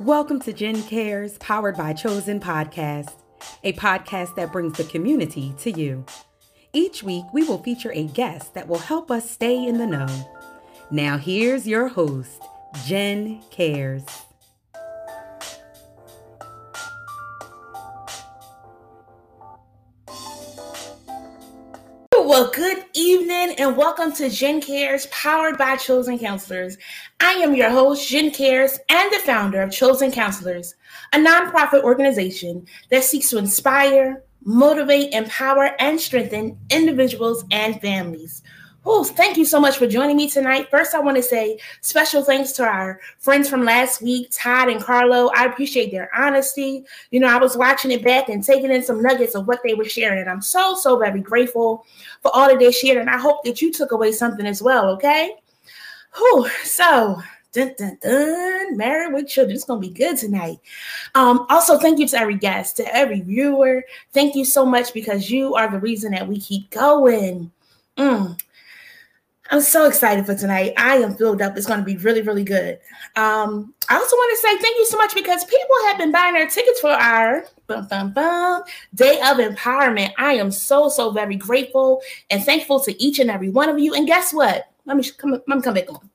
Welcome to Jen Cares, powered by Chosen Podcast, a podcast that brings the community to you. Each week, we will feature a guest that will help us stay in the know. Now, here's your host, Jen Cares. Well, good evening and welcome to Jen Cares, powered by Chosen Counselors. I am your host, Jen Cares, and the founder of Chosen Counselors, a nonprofit organization that seeks to inspire, motivate, empower, and strengthen individuals and families Oh, thank you so much for joining me tonight. First, I want to say special thanks to our friends from last week, Todd and Carlo. I appreciate their honesty. You know, I was watching it back and taking in some nuggets of what they were sharing, and I'm so, so very grateful for all that they shared. And I hope that you took away something as well, okay? Whew, so Dun, dun, dun. Married with children. It's to be good tonight. Um, also, thank you to every guest, to every viewer. Thank you so much because you are the reason that we keep going. Mm. I'm so excited for tonight. I am filled up. It's going to be really, really good. Um, I also want to say thank you so much because people have been buying their tickets for our bum, bum, bum, Day of Empowerment. I am so, so very grateful and thankful to each and every one of you. And guess what? Let me come, let me come back on.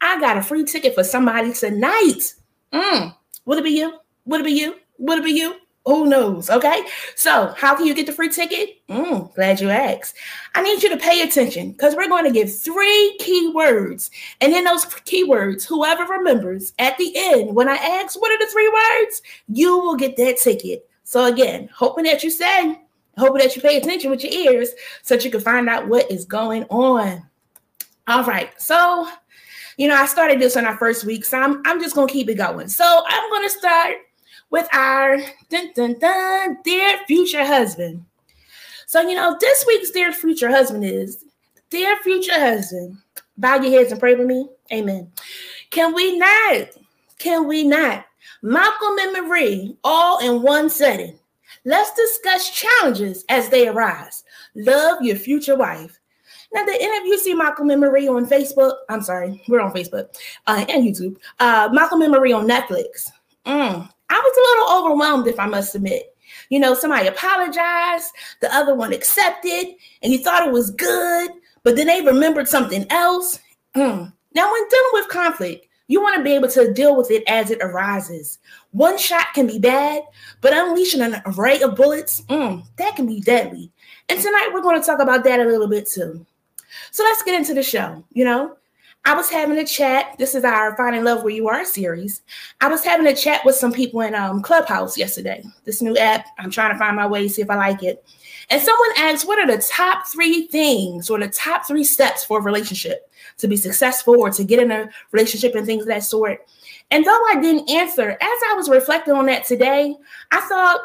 I got a free ticket for somebody tonight. Mm. Would it be you? Would it be you? Would it be you? Who knows? Okay. So, how can you get the free ticket? Mm, glad you asked. I need you to pay attention because we're going to give three keywords. And in those keywords, whoever remembers at the end, when I ask what are the three words, you will get that ticket. So, again, hoping that you say, hoping that you pay attention with your ears so that you can find out what is going on. All right. So, you know, I started this on our first week, so I'm, I'm just going to keep it going. So, I'm going to start with our dun, dun, dun, dear future husband. So, you know, this week's dear future husband is Dear future husband, bow your heads and pray with me. Amen. Can we not? Can we not? Malcolm and Marie, all in one setting. Let's discuss challenges as they arise. Love your future wife. Now, the interview see Malcolm and Marie on Facebook. I'm sorry, we're on Facebook uh, and YouTube. Uh, Malcolm and Marie on Netflix. Mm, I was a little overwhelmed, if I must admit. You know, somebody apologized, the other one accepted, and you thought it was good, but then they remembered something else. Mm. Now, when dealing with conflict, you want to be able to deal with it as it arises. One shot can be bad, but unleashing an array of bullets, mm, that can be deadly. And tonight we're going to talk about that a little bit too. So let's get into the show. You know, I was having a chat. This is our Finding Love Where You Are series. I was having a chat with some people in um, Clubhouse yesterday. This new app. I'm trying to find my way, see if I like it. And someone asked, What are the top three things or the top three steps for a relationship to be successful or to get in a relationship and things of that sort? And though I didn't answer, as I was reflecting on that today, I thought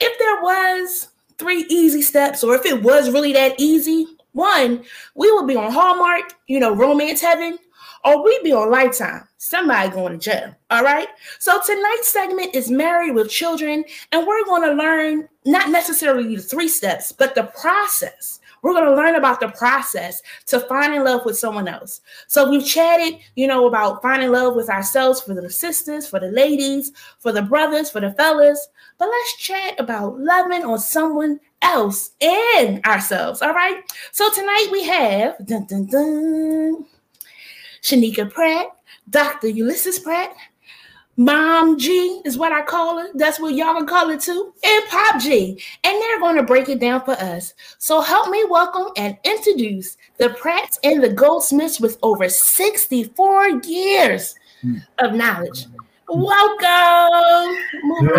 if there was three easy steps, or if it was really that easy, one, we will be on Hallmark, you know, romance heaven, or we'd be on Lifetime, somebody going to jail. All right. So tonight's segment is Married with Children, and we're going to learn not necessarily the three steps, but the process. We're going to learn about the process to find in love with someone else. So we've chatted, you know, about finding love with ourselves for the sisters, for the ladies, for the brothers, for the fellas. But let's chat about loving on someone else in ourselves. All right. So tonight we have dun, dun, dun, Shanika Pratt, Dr. Ulysses Pratt, Mom G is what I call her. That's what y'all gonna call it too. And Pop G. And they're gonna break it down for us. So help me welcome and introduce the Pratts and the Goldsmiths with over 64 years hmm. of knowledge. Welcome. Good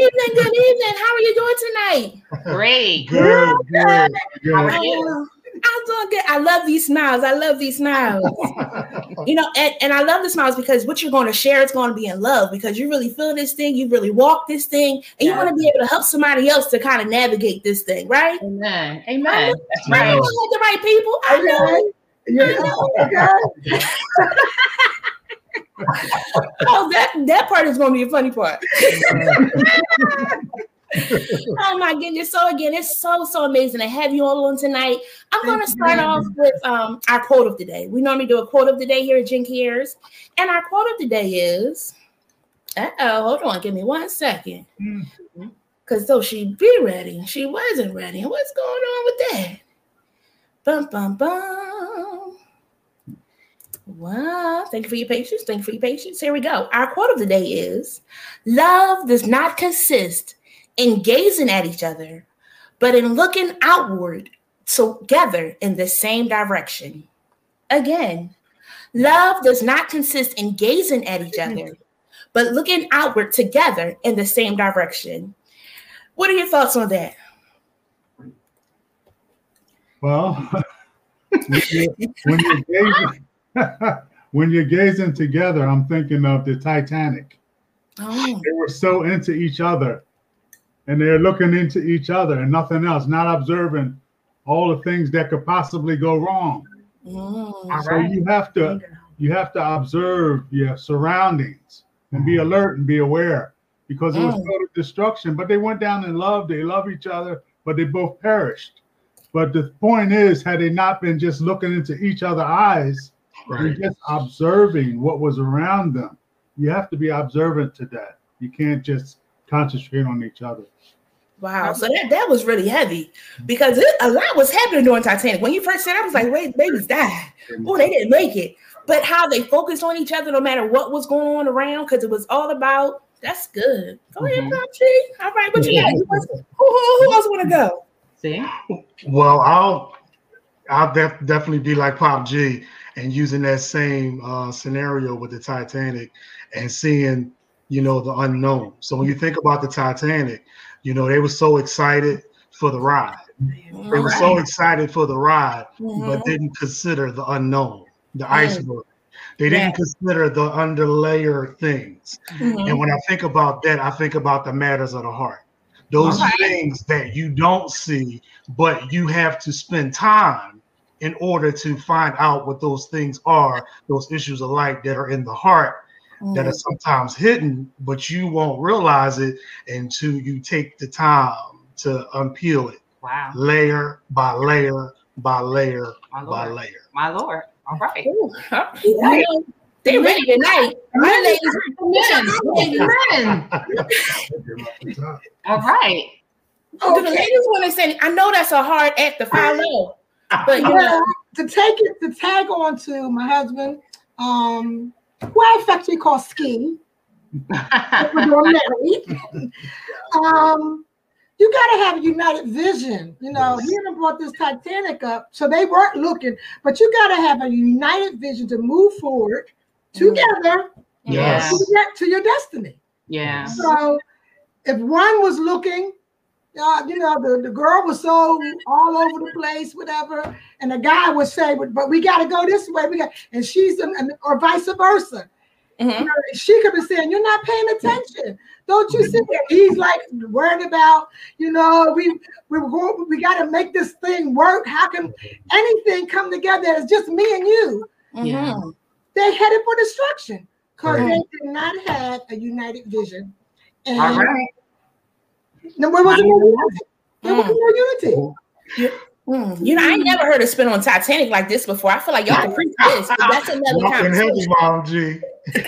evening. Good evening. How are you doing tonight? Great. Good. Good. good. How are you? I'm doing good. I love these smiles. I love these smiles. you know, and, and I love the smiles because what you're going to share is going to be in love because you really feel this thing, you really walk this thing, and yeah. you want to be able to help somebody else to kind of navigate this thing, right? Amen. Amen. That's right. I know the right people. I know. Yeah. oh, that that part is going to be a funny part. oh my goodness. So again, it's so so amazing to have you all on tonight. I'm gonna start off with um our quote of the day. We normally do a quote of the day here at Jen Cares. And our quote of the day is uh-oh, hold on, give me one second. Mm-hmm. Cause though she'd be ready, she wasn't ready. What's going on with that? Bum bum bum. Wow, thank you for your patience. Thank you for your patience. Here we go. Our quote of the day is Love does not consist in gazing at each other, but in looking outward together in the same direction. Again, love does not consist in gazing at each other, but looking outward together in the same direction. What are your thoughts on that? Well, when you're, when you're gazing, when you're gazing together, I'm thinking of the Titanic. Oh, They were so into each other, and they're looking into each other and nothing else, not observing all the things that could possibly go wrong. mm. So you have to you have to observe your surroundings and be alert and be aware because it was Mm. total destruction. But they went down in love. They love each other, but they both perished. But the point is, had they not been just looking into each other's eyes, and just observing what was around them, you have to be observant to that. You can't just concentrate on each other. Wow, so that, that was really heavy because it, a lot was happening during Titanic. When you first said, I was like, "Wait, babies died. Oh, they didn't make it." But how they focused on each other, no matter what was going on around, because it was all about. That's good. Go ahead, Mhm. Pop G. All right, what you got? Who, else- who, who, who else want to go? See? Well, I'll I'll def- definitely be like Pop G and using that same uh, scenario with the Titanic and seeing, you know, the unknown. So when you think about the Titanic, you know, they were so excited for the ride. They were so excited for the ride, but Mhm. didn't consider the unknown, the iceberg. They didn't Yeah. consider the underlayer things. Mhm. And when I think about that, I think about the matters of the heart. Those things that you don't see, but you have to spend time in order to find out what those things are, those issues of light that are in the heart that are sometimes hidden, but you won't realize it until you take the time to unpeel it Wow. layer by layer by layer by layer. My Lord. All right. Ooh, huh? You know, they ready tonight. My ladies, Men. Men. All right. do the ladies want to say? I know that's a hard act to follow, but know, to take it to tag on to my husband, um, who I affectionately call Ski, we're doing married. um, you got to have a united vision. You know, Yes. he even brought this Titanic up, so they weren't looking, but you got to have a united vision to move forward together Yes. to, get to your destiny. Yeah. So if one was looking, uh, you know, the, the girl was so all over the place, whatever, and the guy would say, but, but we got to go this way. We got, and she's, and, or vice versa. Mhm. You know, she could be saying, "You're not paying attention. Don't you see that?" He's like worried about, you know, we we were going, we got to make this thing work. How can anything come together? It's just me and you. Yeah. mhm. They headed for destruction because Right. they did not have a united vision. And All right. No, there wasn't no unity. There was no unity. Mm, You know, I never heard a spin on Titanic like this before. I feel like y'all can preach this, but that's another heavy, conversation. Mom G.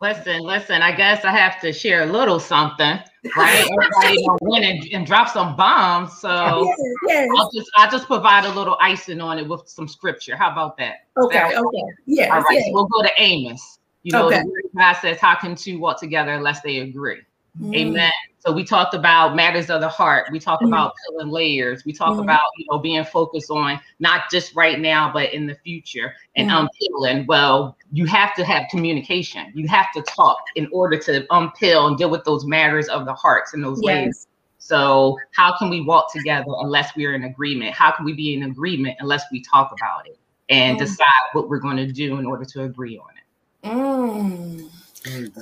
Listen, listen. I guess I have to share a little something, right? Everybody don't win and, and drop some bombs. So Yes, yes. I'll just I'll just provide a little icing on it with some scripture. How about that? Okay, okay. Yes, All right. yes. So we'll go to Amos. You know, Okay. the God says, "How can two walk together unless they agree?" Mm. Amen. So we talked about matters of the heart. We talk Mhm. about peeling layers. We talk Mhm. about you know being focused on not just right now, but in the future and Mhm. unpeeling. Well, you have to have communication. You have to talk in order to unpeel and deal with those matters of the hearts and those layers. So how can we walk together unless we're in agreement? How can we be in agreement unless we talk about it and Mm. decide what we're going to do in order to agree on it? Mm.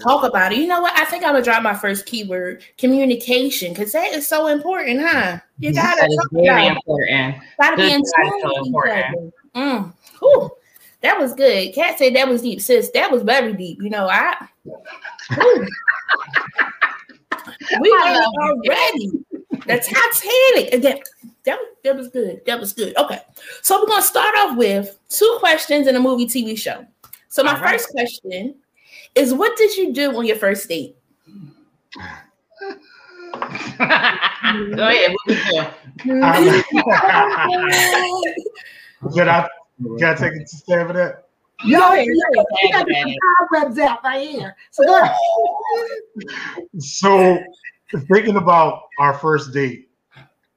Talk about it. You know what? I think I'm gonna drop my first keyword: communication, because that is so important, huh? You gotta That is talk very about it. important. Gotta be in so important. Mm. Whew. That was good. Cat said that was deep, sis. That was very deep. You know, I. We learned already. The Titanic. Again, that, that was good. That was good. Okay. So we're gonna start off with two questions in a movie TV show. So my right. first question is what did you do on your first date? Go ahead. What we do? Did I gotta take a stab at that? Yo, Go ahead, you got ahead. the cobwebs out right here. So go ahead. So thinking about our first date,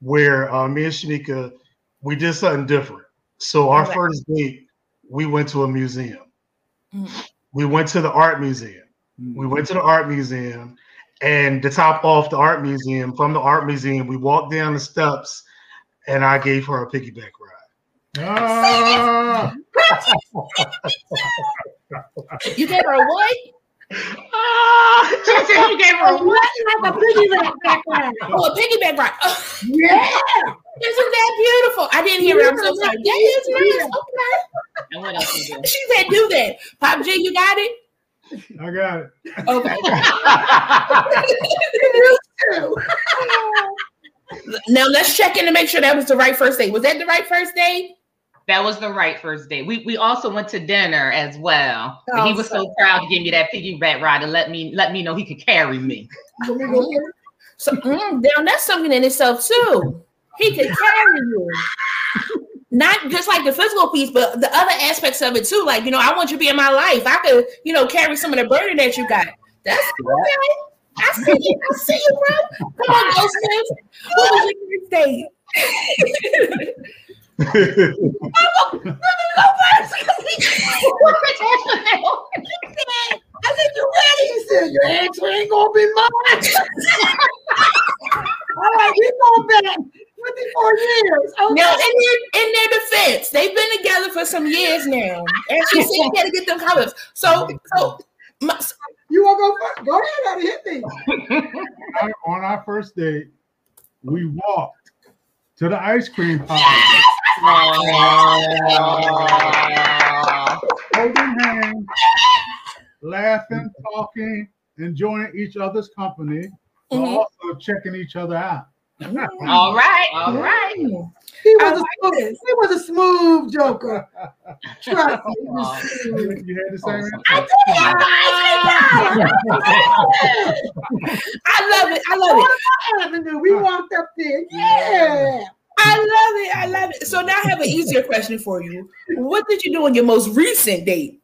where uh, me and Shanika, we did something different. So our Okay. first date, we went to a museum. Mhm. We went to the art museum. We went to the art museum, and to top off the art museum, from the art museum, we walked down the steps, and I gave her a piggyback ride. Ah, You gave her a what? Ah, she you gave her a what? Like a piggyback background. Oh, a piggyback ride. Oh, Yeah. isn't that beautiful? I didn't hear it. I'm so sorry. That is nice. Okay. And what else? She said do that. Pop G, you got it? I got it. Okay. Too. now let's check in to make sure that was the right first date. Was that the right first date? That was the right first date. We we also went to dinner as well. But he Oh, was so- so proud to give me that piggyback ride and let me let me know he could carry me. So mm, damn, that's something in itself too. He could carry you. Not just like the physical piece, but the other aspects of it too. Like, you know, I want you to be in my life. I could, you know, carry some of the burden that you got. That's okay. I see you. I see you, bro. Come on, Smith. What was your first date? I said, you ready? He said, your answer ain't gonna be mine. All right, we going back 24 years. Okay. Now, in their in their defense, they've been together for some years now, and she said you got to get them colors. So, so my, You want to go first? Go ahead, gotta hit me. Our- on our first date, we walked to the ice cream parlor, holding hands, laughing, talking, enjoying each other's company, but Mhm. also checking each other out. Mm. all right, all mm. right. He was, a like smooth, he was a smooth joker. Trust me. He was. Oh, you had the same answer? I did have the ice cream parlor. I love it. I love it. Avenue. We walked up there. Yeah. I love it. I love it. So now I have an easier question for you. What did you do on your most recent date?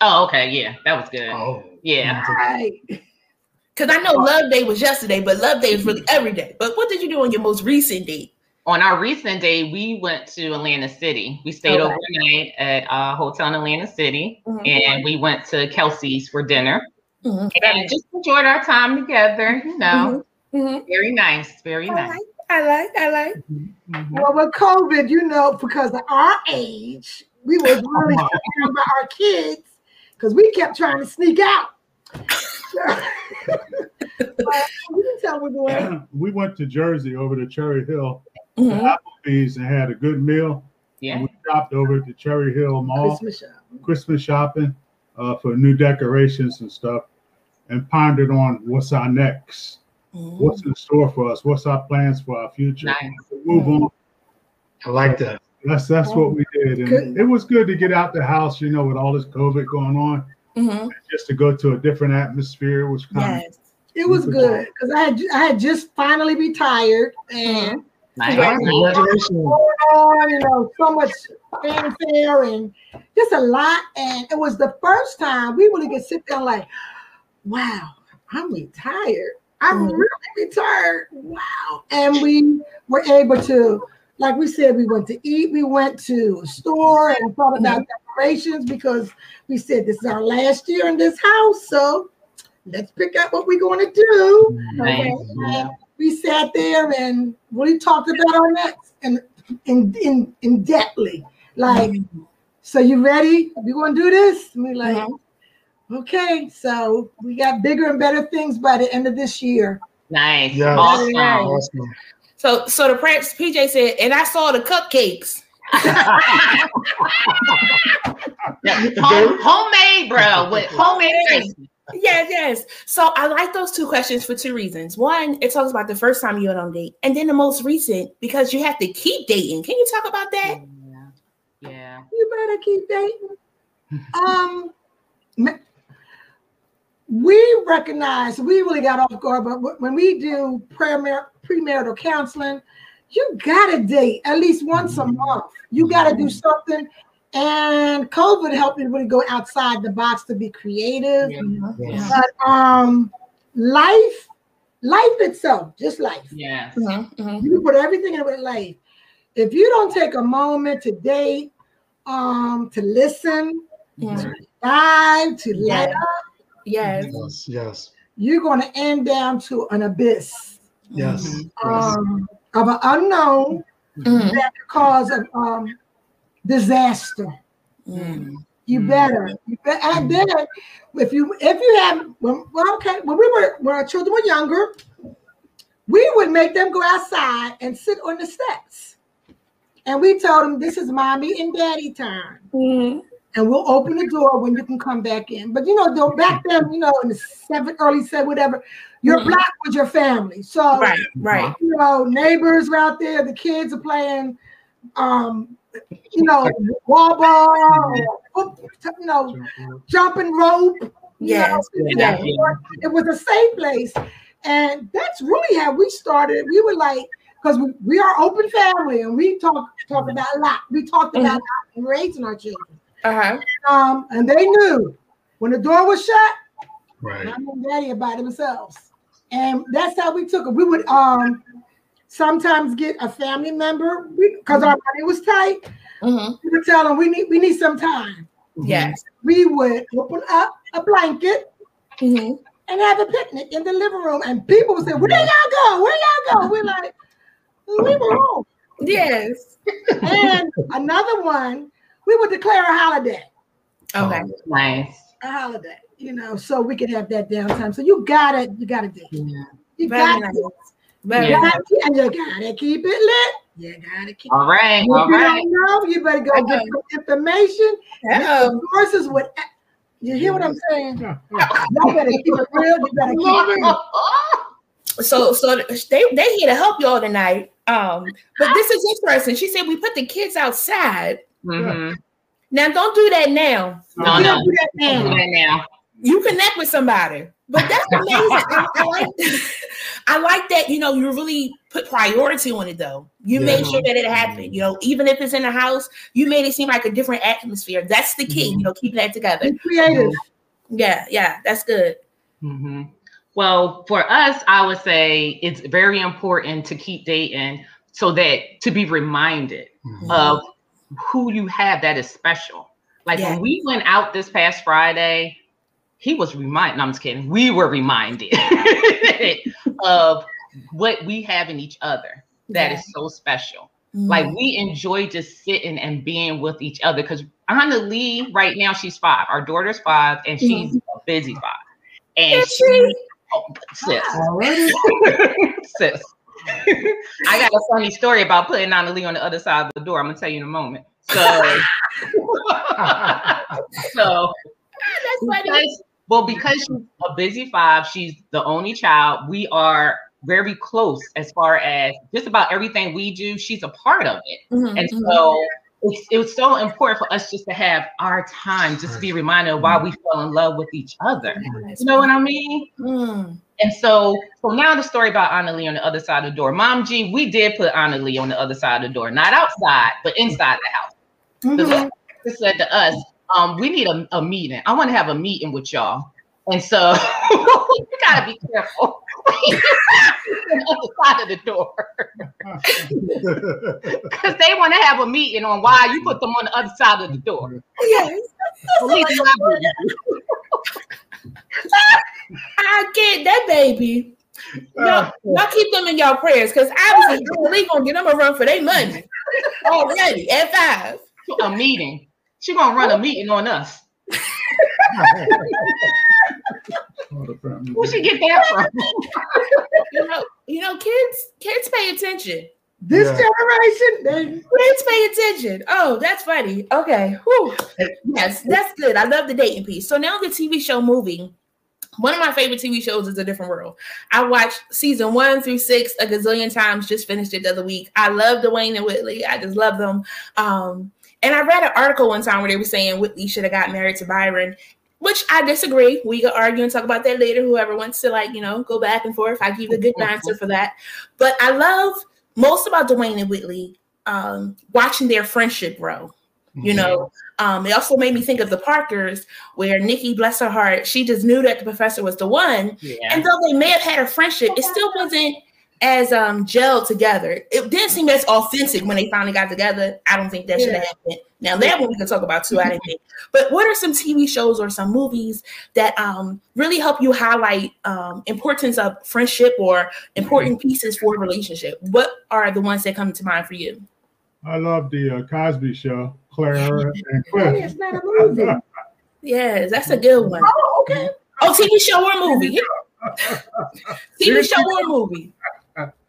Oh, okay, yeah, that was good. Oh, Yeah. Right. Because I know Love Day was yesterday, but Love Day is really every day. But what did you do on your most recent date? On our recent day, we went to Atlantic City. We stayed Okay. overnight at a hotel in Atlantic City, Mhm. and we went to Kelsey's for dinner Mhm. and just enjoyed our time together. You know, Mhm. very nice, very I nice. like, I like, I like. Mhm. Well, with COVID, you know, because of our age, we was really concerned about our kids because we kept trying to sneak out. but can tell we're doing. we went to Jersey over to Cherry Hill, to Mhm. Applebee's, and had a good meal. Yeah. And we stopped over at the Cherry Hill Mall, Christmas shop. Christmas shopping uh, for new decorations and stuff, and pondered on what's our next, Mhm. what's in store for us, what's our plans for our future. Nice. Move on. I like that. That's that's what we did, Good. and it was good to get out the house. You know, with all this COVID going on, Mhm. just to go to a different atmosphere was kind Yes. It was good because I had I had just finally retired and Nice. Congratulations. going on, you know, so much fanfare and just a lot. And it was the first time we really could sit there like, wow, I'm retired. I'm Mhm. really retired. Wow. And we were able to, like we said, we went to eat, we went to a store and thought about decorations because we said this is our last year in this house. So let's pick out what we're going to do. Okay. Nice. We sat there and we talked about our next and in in in depthly. Like, so you ready? We gonna do this? And we like, Mhm. okay. So we got bigger and better things by the end of this year. Nice. Yeah. Awesome. Nice. Awesome. So, so the prince PJ said, and I saw the cupcakes. Yeah, Home, homemade, bro, with homemade icing. yes, yes. So I like those two questions for two reasons. One, it talks about the first time you went on a date, and then the most recent because you have to keep dating. Can you talk about that? Yeah. Yeah. You better keep dating. Um, we recognize we really got off guard, but when we do premar- premarital counseling, you gotta date at least once a month. You gotta do something. And COVID helped me really go outside the box to be creative. Yeah. But um, life, life itself, just life. Yes. Mhm, mhm. You put everything in with life. If you don't take a moment to date, um, to listen, Mhm. dive, to Yeah. let up, Yes. Yes, yes, you're going to end down to an abyss yes. Mhm. yes. um, of an unknown Mhm. that cause a um, disaster. Mhm. You Mm. better, you better. And then, if you if you have, when, well, okay, when we were when our children were younger, we would make them go outside and sit on the steps, and we told them this is mommy and daddy time. Mhm. and we'll open the door when you can come back in. But you know, though back then, you know, in the seven, early seven, whatever, your Mhm. block was your family. So Right, right. you know, neighbors were out there, the kids are playing um, you know, wall ball, or, you know, jumping rope. you Yes, know. yes. It was a safe place. And that's really how we started. We were like, because we, we are open family and we talk talk about a lot. We talked about Mm-hmm. raising our children. Uh-huh. Um, and they knew when the door was shut, Right. mom and daddy about themselves. And that's how we took it. We would um sometimes get a family member because our money was tight. Mhm. We would tell them we need we need some time. Yes. We would open up a blanket Mhm. and have a picnic in the living room. And people would say, Where y'all go? Where y'all go? We're like, we were home. Yes. And another one, we would declare a holiday. Okay. Nice. A holiday, you know, so we could have that downtime. So you gotta, you gotta do. it. You Very got nice. To. Very Yeah. nice. Got to, and you gotta keep it lit. You gotta keep it All right. If All you right. don't know, you better go get some information. Uh-oh. Sources with you hear what I'm saying? Y'all better keep it real. You better keep it real. So, so they they here to help y'all tonight. Um, but this is interesting. She said we put the kids outside. Mhm. Now, don't do that now. No, You no. don't do that Don't do now. that now. You connect with somebody, but that's amazing. I, I like I like that. You know, you really put priority on it, though. You Yeah. made sure that it happened. You know, even if it's in the house, you made it seem like a different atmosphere. That's the key. You know, keeping that together. Be creative. Yeah, yeah, that's good. hmm Well, for us, I would say it's very important to keep dating so that to be reminded Mhm. of who you have that is special. Like Yeah. when we went out this past Friday, he was reminded. No, I'm just kidding. We were reminded of what we have in each other that is so special. Like Mm-hmm. we enjoy just sitting and being with each other because Anna Lee, right now, she's five. Our daughter's five, and she's a busy five. And Is she, oh, sis, sis. I got a funny story about putting Anna Lee on the other side of the door. I'm gonna tell you in a moment. So, so that's funny. Because, well, because she's a busy five, she's the only child. We are very close as far as just about everything we do. She's a part of it. Mhm, And mhm. so it's, it was so important for us just to have our time, just to be reminded of why we fell in love with each other. You know what I mean? Mm. And so, so now the story about Anna Lee on the other side of the door. Mom G, we did put Anna Lee on the other side of the door, not outside, but inside the house. The Mhm. sister said to us, um, we need a, a meeting. I want to have a meeting with y'all. And so you gotta be careful. on the other side of the door. Because they want to have a meeting on why you put them on the other side of the door. Yes. Believe I believe you. I get that baby. Y'all, y'all keep them in y'all prayers because obviously we gonna get them a run for their money already at five. a meeting. She gonna run a meeting on us. Where she get that from? You know, you know, kids, kids pay attention. This Yeah. generation, they Kids pay attention. Oh, that's funny. Okay. Whew. Yes, that's good. I love the dating piece. So now the TV show movie. one of my favorite TV shows is A Different World. I watched season one through six a gazillion times. Just finished it the other week. I love Dwayne and Whitley. I just love them. Um, and I read an article one time where they were saying Whitley should have got married to Byron, which I disagree. We could argue and talk about that later. Whoever wants to like, you know, go back and forth. I give a good answer for that. But I love most about Dwayne and Whitley um, watching their friendship grow. You know, um, it also made me think of the Parkers, where Nikki, bless her heart, she just knew that the professor was the one. Yeah. And though they may have had a friendship, it still wasn't as um gelled together. It didn't seem as authentic when they finally got together. I don't think that should have happened. Now that one we can talk about too. I didn't think. But what are some TV shows or some movies that um really help you highlight um importance of friendship or important pieces for a relationship? What are the ones that come to mind for you? I love the uh, Cosby Show, Clara and Hey, Cliff. it's not a movie. Yes, that's a good one. Oh, okay. Oh, TV show or movie? TV show or movie?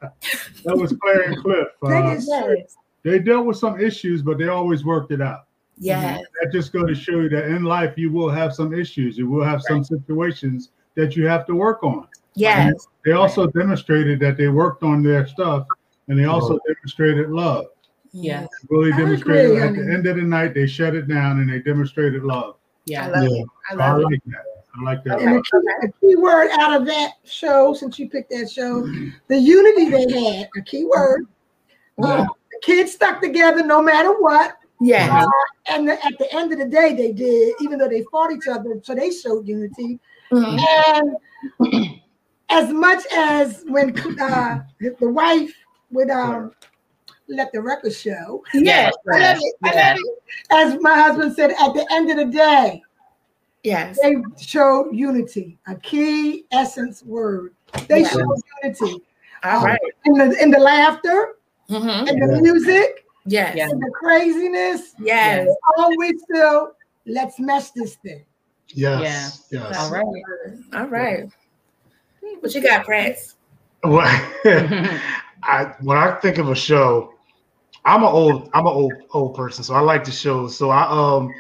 That was Claire and Cliff. Uh, they dealt with some issues, but they always worked it out. Yes. That just goes to show you that in life you will have some issues. You will have some situations that you have to work on. Yes. They also demonstrated that they worked on their stuff, and they also demonstrated love. Yeah. Really I demonstrated agree, at the end of the night they shut it down and they demonstrated love. Yeah. I Yeah. love Yeah. it. I I love it. like that. I like that. And the key, the key word out of that show, since you picked that show, the unity they had, a key word. Uh, the kids stuck together no matter what. Yeah. Uh, and the, at the end of the day, they did, even though they fought each other, so they showed unity. Mhm. And as much as when uh, the, the wife would um, let the record show, Yes. I love it. I love it. As my husband said, at the end of the day, Yes. they showed unity, a key essence word. They Yeah. showed unity All right. in the in the laughter, Mhm. in the music, Yes. Yeah. in the craziness. Yes. Always still, let's mesh this thing. Yes. Yes. All right. All right. What you got, Prince? Well, I when I think of a show, I'm an old I'm an old old person, so I like the shows. So I um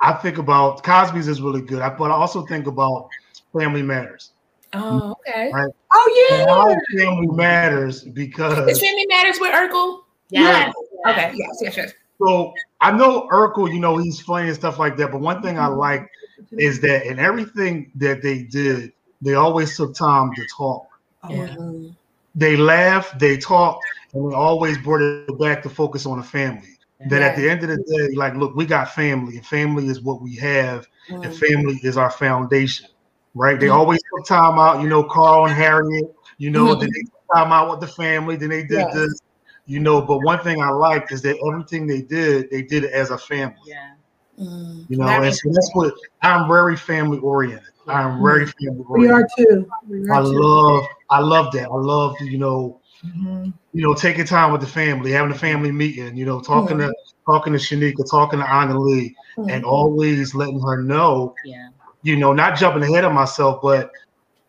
I think about Cosby's is really good, but I also think about Family Matters. Oh, okay. Right. Oh yeah. why Family Matters Is because Family Matters with Urkel? Yes. Okay. Yes. Yes. Yes. so I know Urkel, you know, he's funny and stuff like that. But one thing I like is that in everything that they did, they always took time to talk. Yeah. Mhm. They laughed, they talked, and they always brought it back to focus on the family. That at the end of the day, like, look, we got family, and family is what we have, and Mhm. family is our foundation, right? They Mhm. always took time out, you know, Carl and Harriet, you know, Mhm. then they took time out with the family, then they did Yes. this, you know. But one thing I liked is that everything they did, they did it as a family, Yeah. Mhm. you know. That And so that's what I'm very family oriented. I'm very family oriented. We are too. We I too. love, I love that. I love, you know, Mhm. you know, taking time with the family, having a family meeting, you know, talking to talking to Shanika, talking to Anna Lee, Mhm. and always letting her know, Yeah. you know, not jumping ahead of myself, but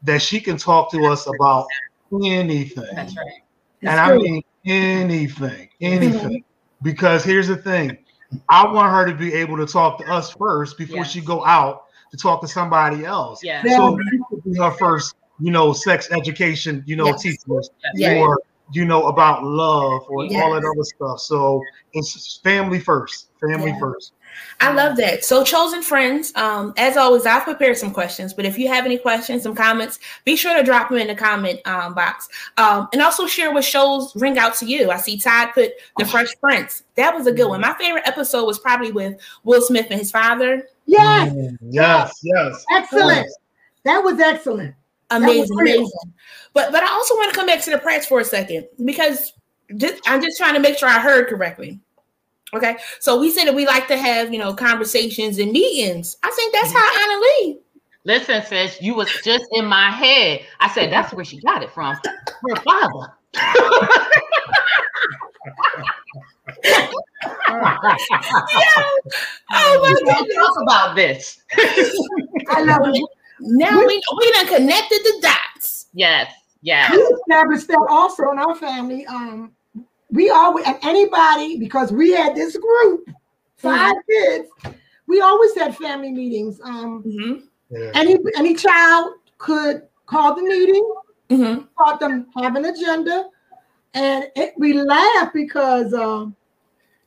that she can talk to us about anything. That's right. And It's I mean anything, anything. Because here's the thing. I want her to be able to talk to us first before Yes. she go out to talk to somebody else. Yeah. Yeah. So we could be her first, you know, sex education, you know, Yes. teachers Yeah. or you know about love or all that other stuff. So it's family first, family Yeah. first. I love that. So, chosen friends, um, as always, I've prepared some questions, but if you have any questions, some comments, be sure to drop them in the comment um, box. Um, and also share what shows ring out to you. I see Todd put The Fresh Prince. That was a good one. My favorite episode was probably with Will Smith and his father. Yes, Yes, yes. excellent. That was excellent. Amazing, amazing. But but I also want to come back to the Prince for a second because just, I'm just trying to make sure I heard correctly. Okay, so we said that we like to have you know conversations and meetings. I think that's how Anna Lee Listen, sis, you was just in my head. I said that's where she got it from. Her father. Oh my We talk about this. I love it. Now we we done connected the dots. Yes, yes. We established that also in our family. Um, we always and anybody because we had this group, 5 kids. We always had family meetings. Um, Mhm. Yeah. any any child could call the meeting, Mhm. taught them have an agenda, and it, we laugh because um,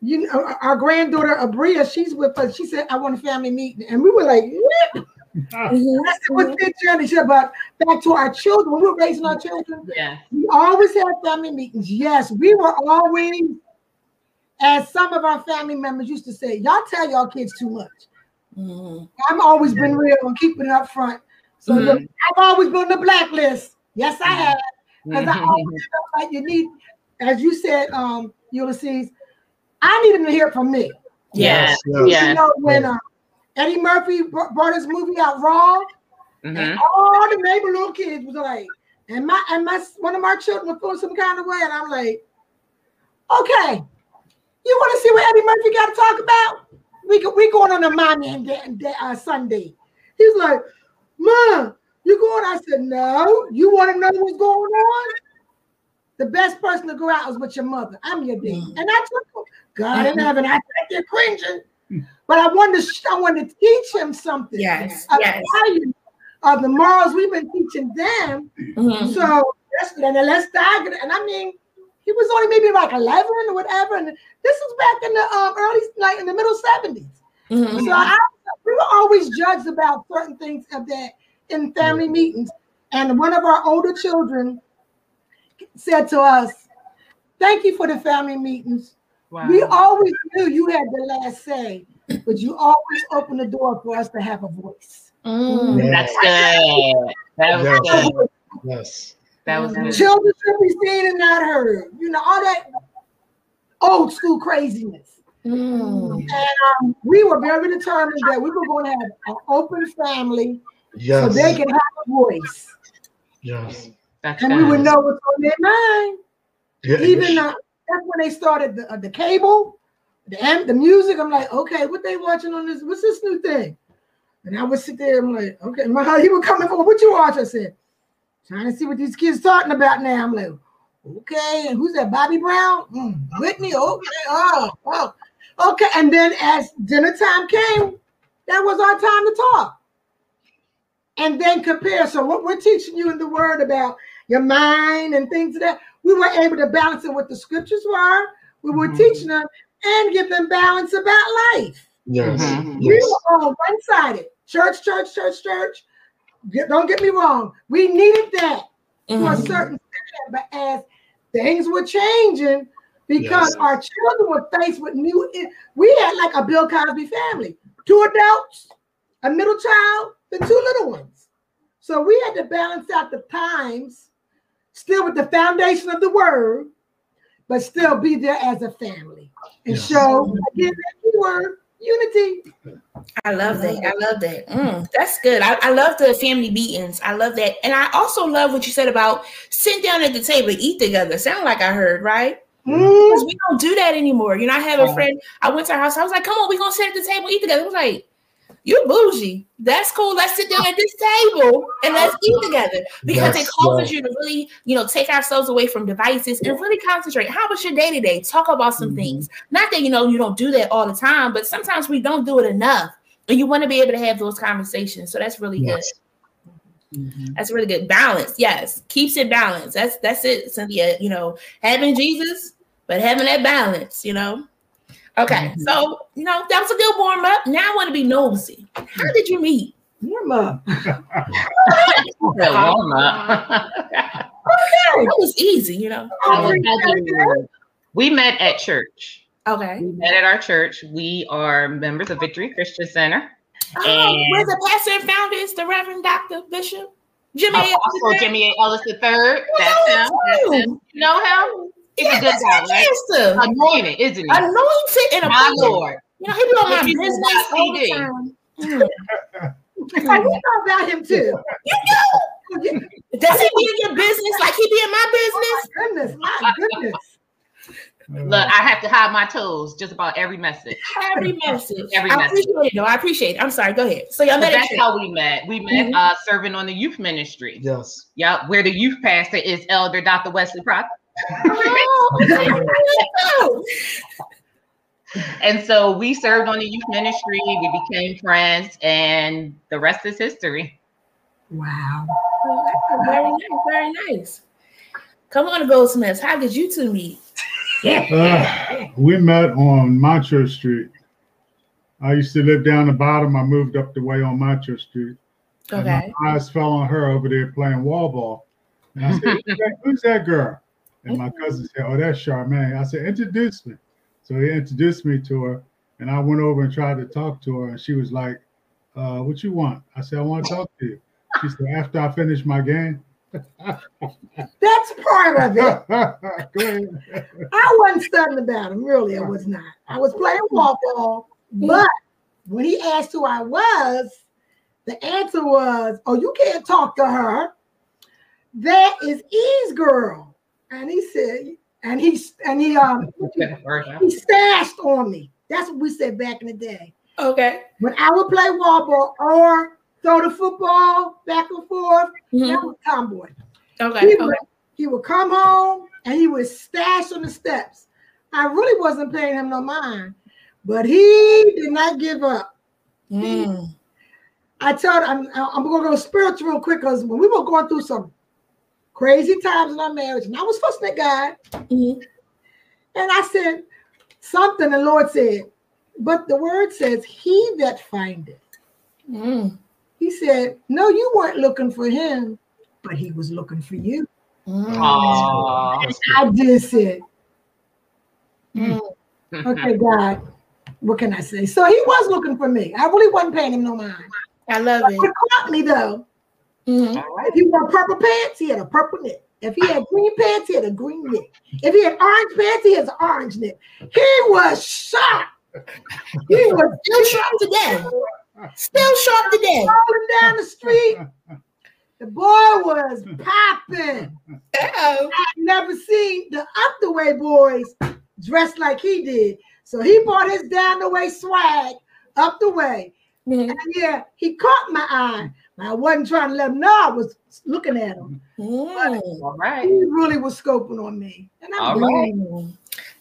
you know our- our granddaughter Abria, she's with us. She said, "I want a family meeting," and we were like, "Yeah." I said, "What's the agenda?" "But back to our children. When we were raising our children, Yeah. we always had family meetings. Yes, we were always, as some of our family members used to say, y'all tell y'all kids too much. Mhm. I've always been real and keeping it up front. So Mhm. look, I've always been on the blacklist. Yes, I have. Because I Mhm. always felt like you need, as you said, um, Ulysses, I need them to hear it from me. Yes. yes. Yeah. You know, when uh, Eddie Murphy br- brought his movie out Raw, Mhm. and all the neighbor little kids was like, and my and my one of my children was feeling some kind of way, and I'm like, okay, you want to see what Eddie Murphy got to talk about? We go, we going on a mommy and da- and uh, Sunday. He's like, Mom, you going? I said, No. You want to know what's going on? The best person to go out is with your mother. I'm your dad, and I took him. God in heaven, I think they're cringing, but I wanted to I wanted to teach him something Yes, yes. of the morals we've been teaching them. Mhm. So let's and let's dive in. And I mean, he was only maybe like 11 or whatever. And this was back in the um, early, like in the middle 70s. Mhm. So I, we were always judged about certain things of that in family meetings. And one of our older children said to us, Thank you for the family meetings. Wow. We always knew you had the last say, but you always open the door for us to have a voice. Mm. That's good. That was Yes. good. Yes. That was good. Children should be seen and not heard. You know, all that old school craziness. Mm. And um, we were very determined that we were going to have an open family so they can have a voice. yes. That's And we would know what's on their mind. Yeah, Even uh, that's when they started the, uh, the cable, the am- the music. I'm like, okay, what they watching on this? What's this new thing? And I would sit there. I'm like, okay, my he would come in for what you watch. I said, trying to see what these kids talking about now. I'm like, okay, and who's that? Bobby Brown, mm, Whitney. Okay, oh, oh, okay. And then as dinner time came, that was our time to talk. And then compare. So what we're teaching you in the word about your mind and things of that, we were able to balance it with the scriptures were. We were Mhm. teaching them and give them balance about life. Yes. Mhm. We Yes. were all one-sided. Church, church, church, church. Don't get me wrong. We needed that to a certain extent, but as things were changing, because Yes. our children were faced with new, we had like a Bill Cosby family, two adults, a middle child, and two little ones. So we had to balance out the times, still with the foundation of the word, but still be there as a family and Yes. show again that key word unity. I love that. I love that. Mm, that's good. I, I love the family meetings. I love that. And I also love what you said about sit down at the table, eat together. Sound like I heard, right? Mm, Because we don't do that anymore. You know, I have a friend, I went to her house, I was like, come on, we're gonna sit at the table, eat together. I was like, you bougie. That's cool. Let's sit down at this table and let's eat together. Because Yes, it causes yeah. you to really, you know, take ourselves away from devices and really concentrate. How was your day today? Talk about some Mhm. things. Not that you know you don't do that all the time, but sometimes we don't do it enough. And you want to be able to have those conversations. So that's really good. Yes. Mhm. That's really good. Balance, yes, keeps it balanced. That's that's it, Cynthia. You know, having Jesus, but having that balance. You know. Okay, Mhm. so you know that was a good warm up. Now I want to be nosy. How did you meet? Irma. Good warm-up. That was easy. You know. How was- how did we we met at church. Okay. We met at our church. We are members of Victory Christian Center. Oh, And- where the pastor and founder is the Reverend Dr. Bishop Jimmy. Apostle Jimmy A. Ellis III. That's him. That's him. You know him? He's Yeah, a good that's guy, my right? pastor. Anointed, isn't he? Anointed and My appointed. Lord. You know, he be on my If you business all the time. Mm. I know about him too. You know, does he be in your business like he be in my business? Goodness, my goodness. Look, I have to hide my toes just about every message. Every message. Every I message. appreciate it. No, I appreciate it. I'm sorry. Go ahead. So y'all But met at that's how we met. We met Mhm. uh, serving on the youth ministry. Yes. Yeah, where the youth pastor is Elder Dr. Wesley Proctor. Okay. And so we served on the youth ministry. We became friends, and the rest is history. Wow. Very nice, very nice. Come on, Goldsmiths. How did you two meet? Uh, we met on Montrose Street. I used to live down the bottom. I moved up the way on Montrose Street. And Okay. my eyes fell on her over there playing wall ball. And I said, who's that girl? And my cousin said, Oh, that's Charmaine. I said, Introduce me. So he introduced me to her. And I went over and tried to talk to her. And she was like, uh, What you want? I said, I want to talk to you. She said, After I finish my game. That's part of it. I wasn't studying about him, really. I was not. I was playing wall ball, but when he asked who I was, the answer was, "Oh, you can't talk to her. That is E's girl." And he said, and he and he um he stashed on me. That's what we said back in the day. Okay. When I would play wall ball or throw the football back and forth, Mhm. that was Tomboy. Okay. He Okay. would, he would come home and he would stash on the steps. I really wasn't paying him no mind, but he did not give up. Mm. I told I'm I'm gonna go spiritual real quick because when we were going through some crazy times in our marriage, and I was fussing at God, Mhm. and I said something. The Lord said, "But the word says, He that findeth." Mm. He said, "No, you weren't looking for him, but he was looking for you." Mm. Aw. I did say, Mm. "Okay, God, what can I say?" So he was looking for me. I really wasn't paying him no mind. I love But it. he caught me though. Mhm. Right. If he wore purple pants, he had a purple knit. If he had green pants, he had a green knit. If he had orange pants, he has an orange knit. He was sharp. He was Still sharp today. Still sharp today. rolling down the street. The boy was popping. I'd never seen the up the way boys dressed like he did. So he brought his down the way swag up the way. Mhm. And yeah, he caught my eye. I wasn't trying to let him know I was looking at him. Mm. All right. He really was scoping on me. And I'm All right. Mm.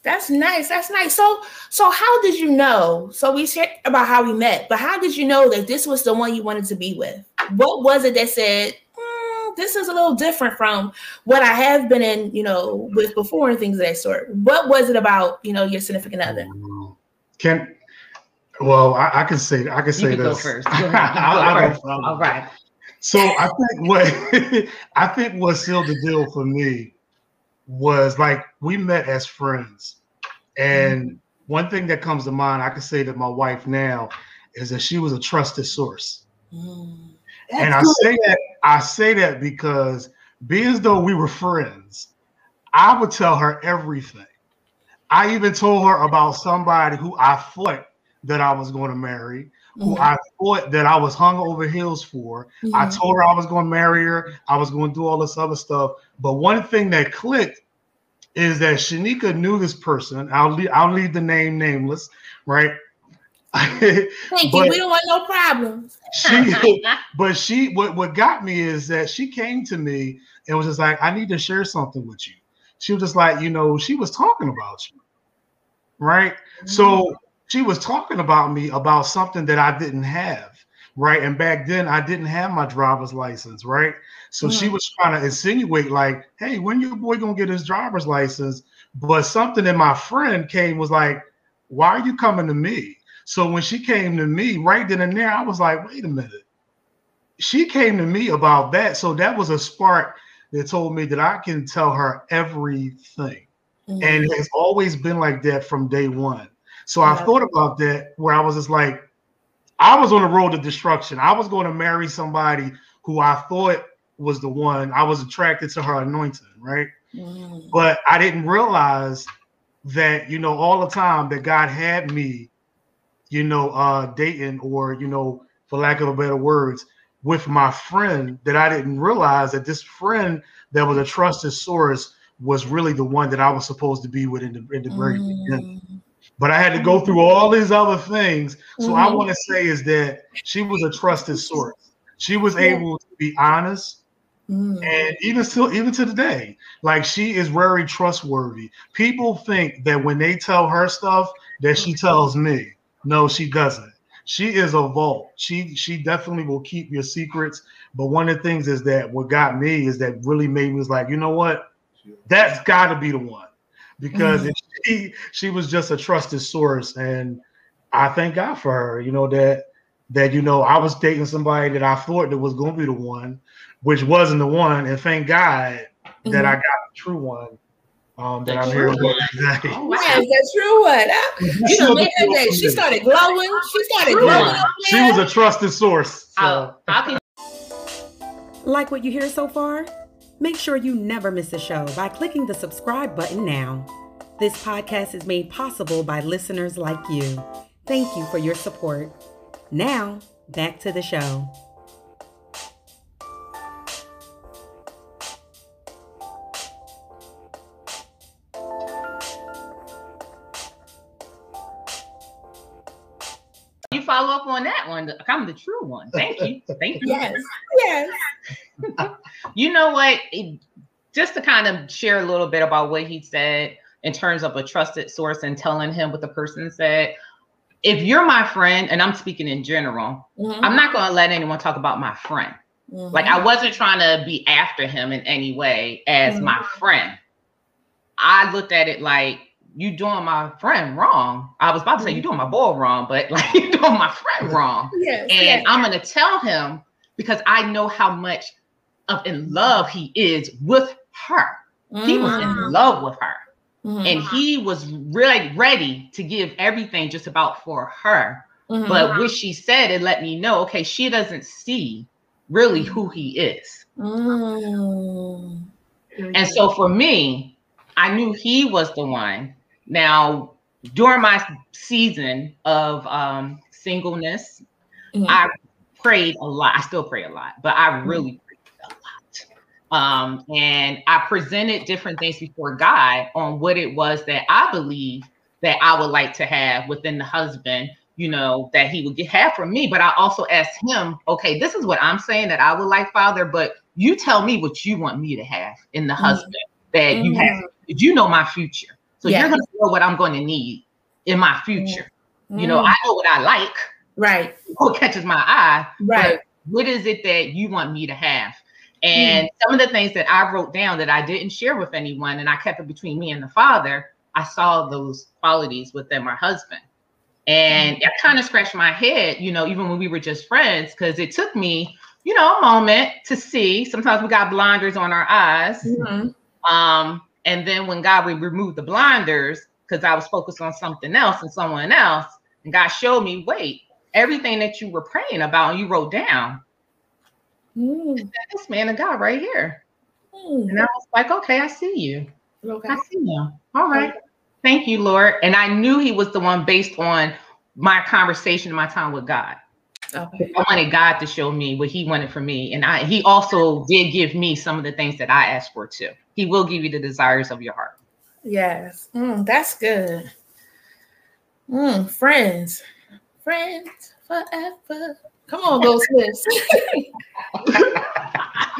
That's nice. That's nice. So, so how did you know? So we shared about how we met, but how did you know that this was the one you wanted to be with? What was it that said "Mm, this is a little different from what I have been in, you know, with before and things of that sort? What was it about, you know, your significant other? Can well, I, I can say I can You say can this. first. Go I'll- go first. first. All right. So I think what I think what sealed the deal for me was like we met as friends, and one thing that comes to mind, I can say that my wife now is that she was a trusted source, Mm. And I good. say that I say that because being as though we were friends, I would tell her everything. I even told her about somebody who I thought that I was going to marry, who Mhm. I thought that I was hung over heels for. I Mhm. told her I was going to marry her. I was going to do all this other stuff. But one thing that clicked is that Shanika knew this person. I'll leave, I'll leave the name nameless, right? Thank you. We don't want no problems. she, but she, what what got me is that she came to me and was just like, "I need to share something with you." She was just like, you know, she was talking about you, right? So she was talking about me about something that I didn't have, right? And back then I didn't have my driver's license, right? So she Mhm. was trying to insinuate, like, hey, when your boy gonna get his driver's license? But something that my friend came was like, why are you coming to me? So when she came to me right then and there, I was like, wait a minute. She came to me about that. So that was a spark that told me that I can tell her everything Mhm. and it's always been like that from day one. So I thought about that where I was just like, I was on the road to destruction. I was going to marry somebody who I thought was the one. I was attracted to her anointing, right? Mhm. But I didn't realize that, you know, all the time that God had me, you know, uh dating or, you know, for lack of a better words, with my friend that I didn't realize that this friend that was a trusted source was really the one that I was supposed to be with in the, in the very beginning. But I had to go through all these other things. So I Mhm. want to say is that she was a trusted source. She was Yeah. able to be honest, Mhm. and even still, even to the day, like she is very trustworthy. People think that when they tell her stuff, that she tells me. No, she doesn't. she is a vault. She she definitely will keep your secrets. But one of the things is that what got me is that really made me was like, you know what? That's got to be the one because mm-hmm. She she was just a trusted source, and I thank God for her. You know that that you know I was dating somebody that I thought that was going to be the one, which wasn't the one, and thank God mm-hmm. that I got the true one um, that I'm here with today. Oh, wow, that's true one. You know, man, that she started glowing. She started glowing. She was a trusted source. So. can... Like what you hear so far? Make sure you never miss a show by clicking the subscribe button now. This podcast is made possible by listeners like you. Thank you for your support. Now, back to the show. You follow up on that one. I'm the true one. Thank you. Thank you. yes. Yes. you know what? It, just to kind of share a little bit about what he said in terms of a trusted source and telling him what the person said. If you're my friend, and I'm speaking in general, mm-hmm. I'm not going to let anyone talk about my friend. Mm-hmm. Like I wasn't trying to be after him in any way as mm-hmm. my friend. I looked at it like you doing my friend wrong. I was about to say you doing my boy wrong, but like you doing my friend wrong. yes, and yes. I'm gonna tell him because I know how much of in love he is with her. Mm. He was in mm. love with her. Mm. And he was really ready to give everything just about for her. Mm-hmm. But what she said, it let me know, okay, she doesn't see really who he is. Mm. And so for me, I knew he was the one now, during my season of um, singleness, mm-hmm. I prayed a lot. I still pray a lot, but I mm-hmm. really prayed a lot. Um, and I presented different things before God on what it was that I believe that I would like to have within the husband, you know, that he would get have from me. But I also asked him, okay, this is what I'm saying that I would like, Father, but you tell me what you want me to have in the mm-hmm. husband that you have. Mm-hmm. You know my future. So you're going to know what I'm going to need in my future. Mm. You know, I know what I like. Right. What catches my eye. Right. what is it that you want me to have? And mm. some of the things that I wrote down that I didn't share with anyone and I kept it between me and the father, I saw those qualities within my husband. And mm. I kind of scratched my head, you know, even when we were just friends, because it took me, you know, a moment to see. Sometimes we got blinders on our eyes. Mm-hmm. Um, and then when God would remove the blinders, because I was focused on something else and someone else, and God showed me, wait, everything that you were praying about and you wrote down. Mm. This man of God right here. Mm. And I was like, okay, I see you. Okay. I see you. All right. Okay. Thank you, Lord. And I knew he was the one based on my conversation, my time with God. Okay. I wanted God to show me what He wanted for me, and I He also did give me some of the things that I asked for too. He will give you the desires of your heart. Yes, mm, that's good. Mm, friends, friends forever. Come on, Goldsmiths.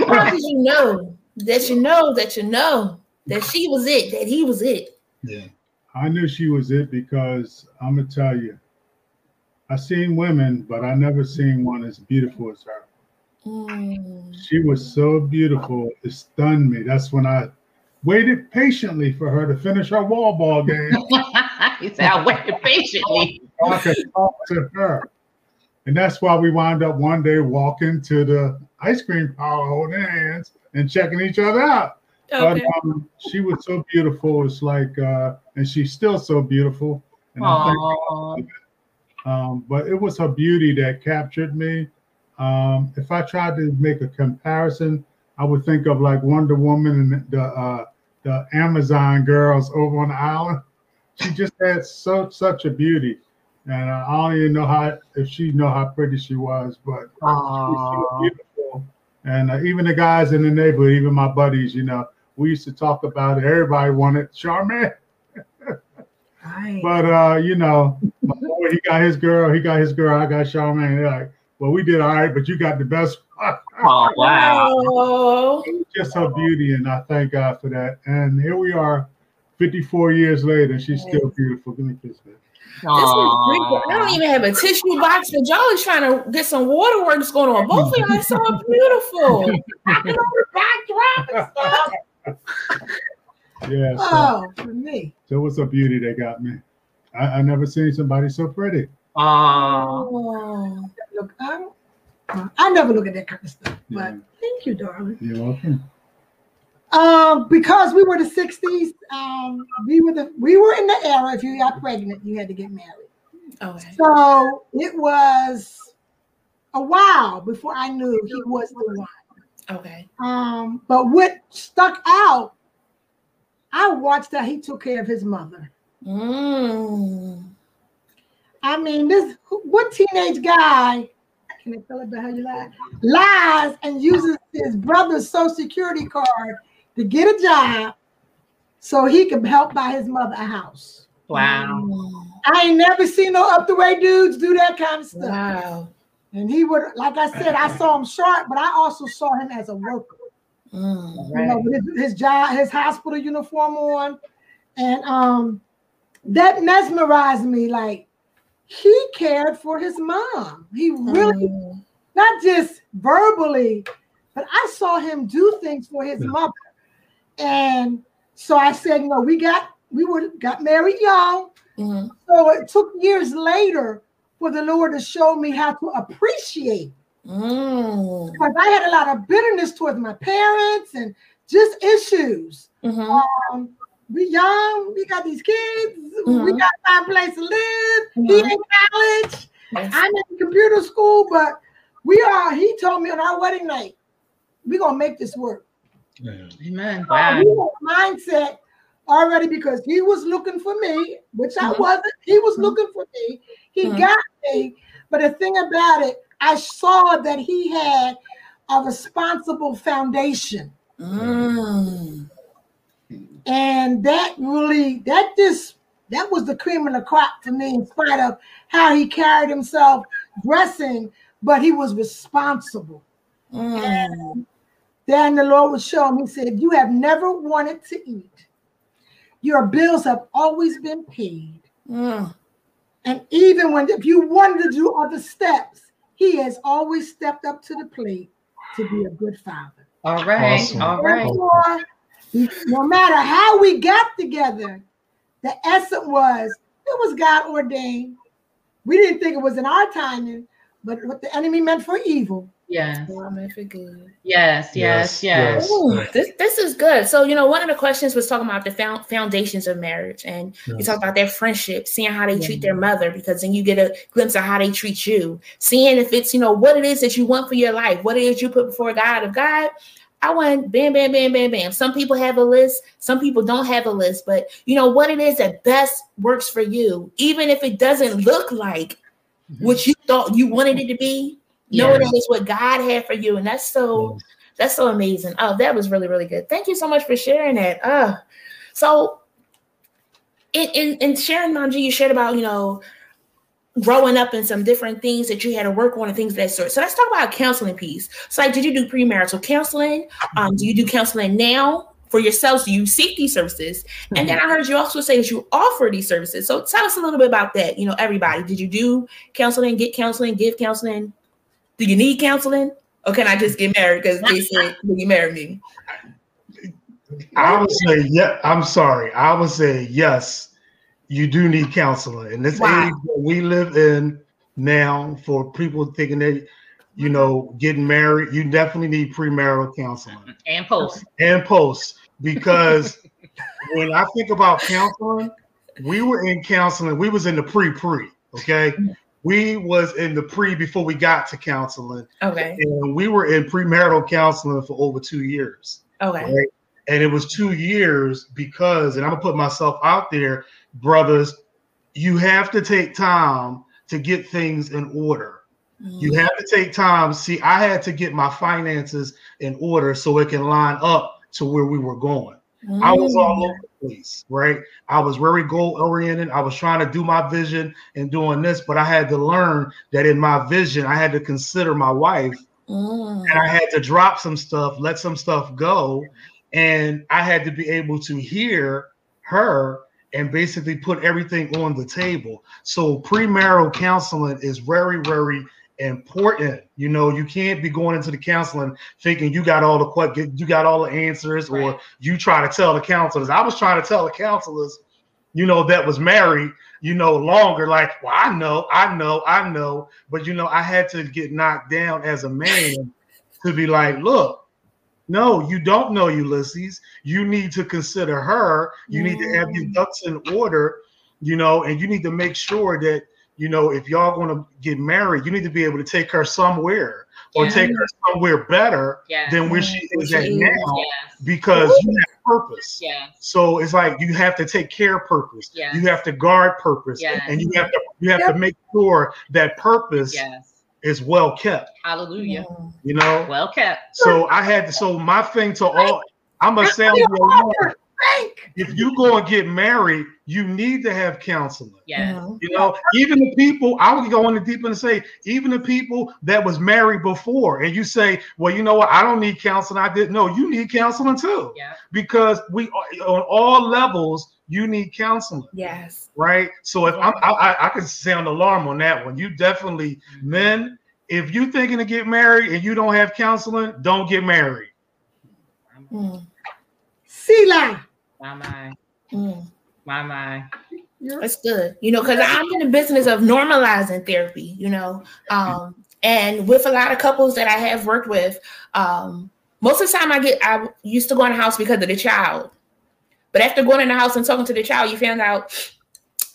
How did you know that you know that you know that she was it, that he was it? Yeah, I knew she was it because I'm gonna tell you, I seen women, but I never seen one as beautiful as her. Mm. She was so beautiful, it stunned me. That's when I waited patiently for her to finish her wall ball game. he said, I waited patiently. I could talk to her. And that's why we wound up one day walking to the ice cream parlor holding hands and checking each other out. Okay. But um, she was so beautiful. It's like, uh, and she's still so beautiful. And I um, but it was her beauty that captured me. Um, if I tried to make a comparison, I would think of like Wonder Woman and the uh, the Amazon girls over on the island. She just had so such a beauty, and I don't even know how if she know how pretty she was, but she was beautiful. And uh, even the guys in the neighborhood, even my buddies, you know, we used to talk about it. Everybody wanted Charmaine. Right. But uh, you know, my boy, he got his girl, he got his girl, I got Charmaine. They're like, well, we did all right, but you got the best. oh wow! Just her beauty, and I thank God for that. And here we are, 54 years later, and she's still beautiful. Give me a kiss, This is great, but I don't even have a tissue box. And Joe is trying to get some waterworks going on. Both of y'all are so beautiful. Knocking over backdrop and stuff. Yeah. Uh, so, Oh, for me. so it was a beauty that got me. I, I never seen somebody so pretty. Aw. Oh. Look, I, don't- I never look at that kind of stuff. But Yeah. thank you, darling. You're welcome. Um, because we were the '60s, um, we were the we were in the era. If you got pregnant, you had to get married. Okay. So it was a while before I knew he was the one. Okay. Um, but what stuck out, I watched how he took care of his mother. Mm. I mean, this what teenage guy can I tell it how you lie? Lies and uses his brother's social security card to get a job so he could help buy his mother a house. Wow. I ain't never seen no up the way dudes do that kind of stuff. Wow. And he would, like I said, I saw him short, but I also saw him as a worker. Mm. you know, with his, his job, his hospital uniform on, and um, that mesmerized me. Like he cared for his mom. He really, Mm. not just verbally, but I saw him do things for his mother. And so I said, you know, we got we were got married young, Mhm. so it took years later for the Lord to show me how to appreciate Mm. because I had a lot of bitterness towards my parents and just issues. Mhm. Um, we young, we got these kids, we Mhm. got my place to live. He Mhm. in college, Yes. I'm in computer school, but we are. He told me on our wedding night, we're gonna make this work. Amen. So Wow. we had mindset already because he was looking for me, which I Mhm. wasn't. He was looking for me. He Mhm. got me. But the thing about it, I saw that he had a responsible foundation. Mm. And that really, that just, that was the cream of the crop for me, in spite of how he carried himself dressing, but he was responsible. Mm. Then the Lord would show him, he said, You have never wanted to eat. Your bills have always been paid. Mm. And even when, if you wanted to do other steps, he has always stepped up to the plate to be a good father. All right. Awesome. All right. Therefore, no matter how we got together, the essence was it was God ordained. We didn't think it was in our timing, but what the enemy meant for evil. Yes. God meant for good. Yes. Yes. Yes, Yes. yes. Ooh, this this is good. So you know, one of the questions was talking about the found, foundations of marriage, and you talk about their friendship, seeing how they treat their mother, because then you get a glimpse of how they treat you, seeing if it's you know what it is that you want for your life, what it is you put before God. If God, I want bam, bam, bam, bam, bam. Some people have a list, some people don't have a list, but you know what it is that best works for you, even if it doesn't look like mm-hmm. what you thought you wanted it to be. Know Yeah. that it's what God had for you, and that's so. That's so amazing. Oh, that was really, really good. Thank you so much for sharing that. Uh, so in, in, in sharing, Manji, you shared about, you know, growing up and some different things that you had to work on and things of that sort. So let's talk about counseling piece. So like, did you do premarital counseling? Um, do you do counseling now for yourselves? Do you seek these services? And then I heard you also say that you offer these services. So tell us a little bit about that. You know, everybody, did you do counseling, get counseling, give counseling? Do you need counseling? Or can I just get married because they said, will you marry me? I would say, yeah, I'm sorry. I would say, yes, you do need counseling. In this Wow. age that we live in now, for people thinking that, you know, getting married, you definitely need premarital counseling And post. and post because when I think about counseling, we were in counseling, we was in the pre-pre, okay? We was in the pre before we got to counseling, Okay. and we were in premarital counseling for over two years Okay. right? And it was two years because, and I'm gonna put myself out there, brothers, you have to take time to get things in order. You mm-hmm. have to take time. See, I had to get my finances in order so it can line up to where we were going. I was all over the place, right? I was very goal oriented. I was trying to do my vision and doing this, but I had to learn that in my vision, I had to consider my wife Mm. and I had to drop some stuff, let some stuff go, and I had to be able to hear her and basically put everything on the table. So premarital counseling is very, very important. You know, you can't be going into the counseling thinking you got all the you got all the answers, right. or you try to tell the counselors. I was trying to tell the counselors, you know, that was married, you know, longer. Like, well, I know, I know, I know, but you know, I had to get knocked down as a man to be like, look. No, you don't know Ulysses. You need to consider her. You need to have your mm. ducks in order, you know, and you need to make sure that you know, if y'all going to get married, you need to be able to take her somewhere or yeah. take her somewhere better yeah. than where she is at now because you have purpose. Yeah. So it's like you have to take care of purpose. Yeah. You have to guard purpose. And you have to you have yep. to make sure that purpose yes. is well kept. Hallelujah. You know, well kept. So I had to, so my thing to all I'm gonna sound you if you go and get married, you need to have counseling. Yeah. Mm-hmm. You know, even the people, I would go in the deep and say, even the people that was married before, and you say, well, you know what, I don't need counseling. I didn't know you need counseling too. Yeah. Because we on all levels, you need counseling. Yes. Right. So if I'm I, I can sound alarm on that one. You definitely mm-hmm. men, if you're thinking to get married and you don't have counseling, don't get married. Mm. Selah. My mind. Mm. My mind. That's good. You know, because I'm in the business of normalizing therapy, you know. Um, and with a lot of couples that I have worked with, um, most of the time I get I used to go in the house because of the child. But after going in the house and talking to the child, you found out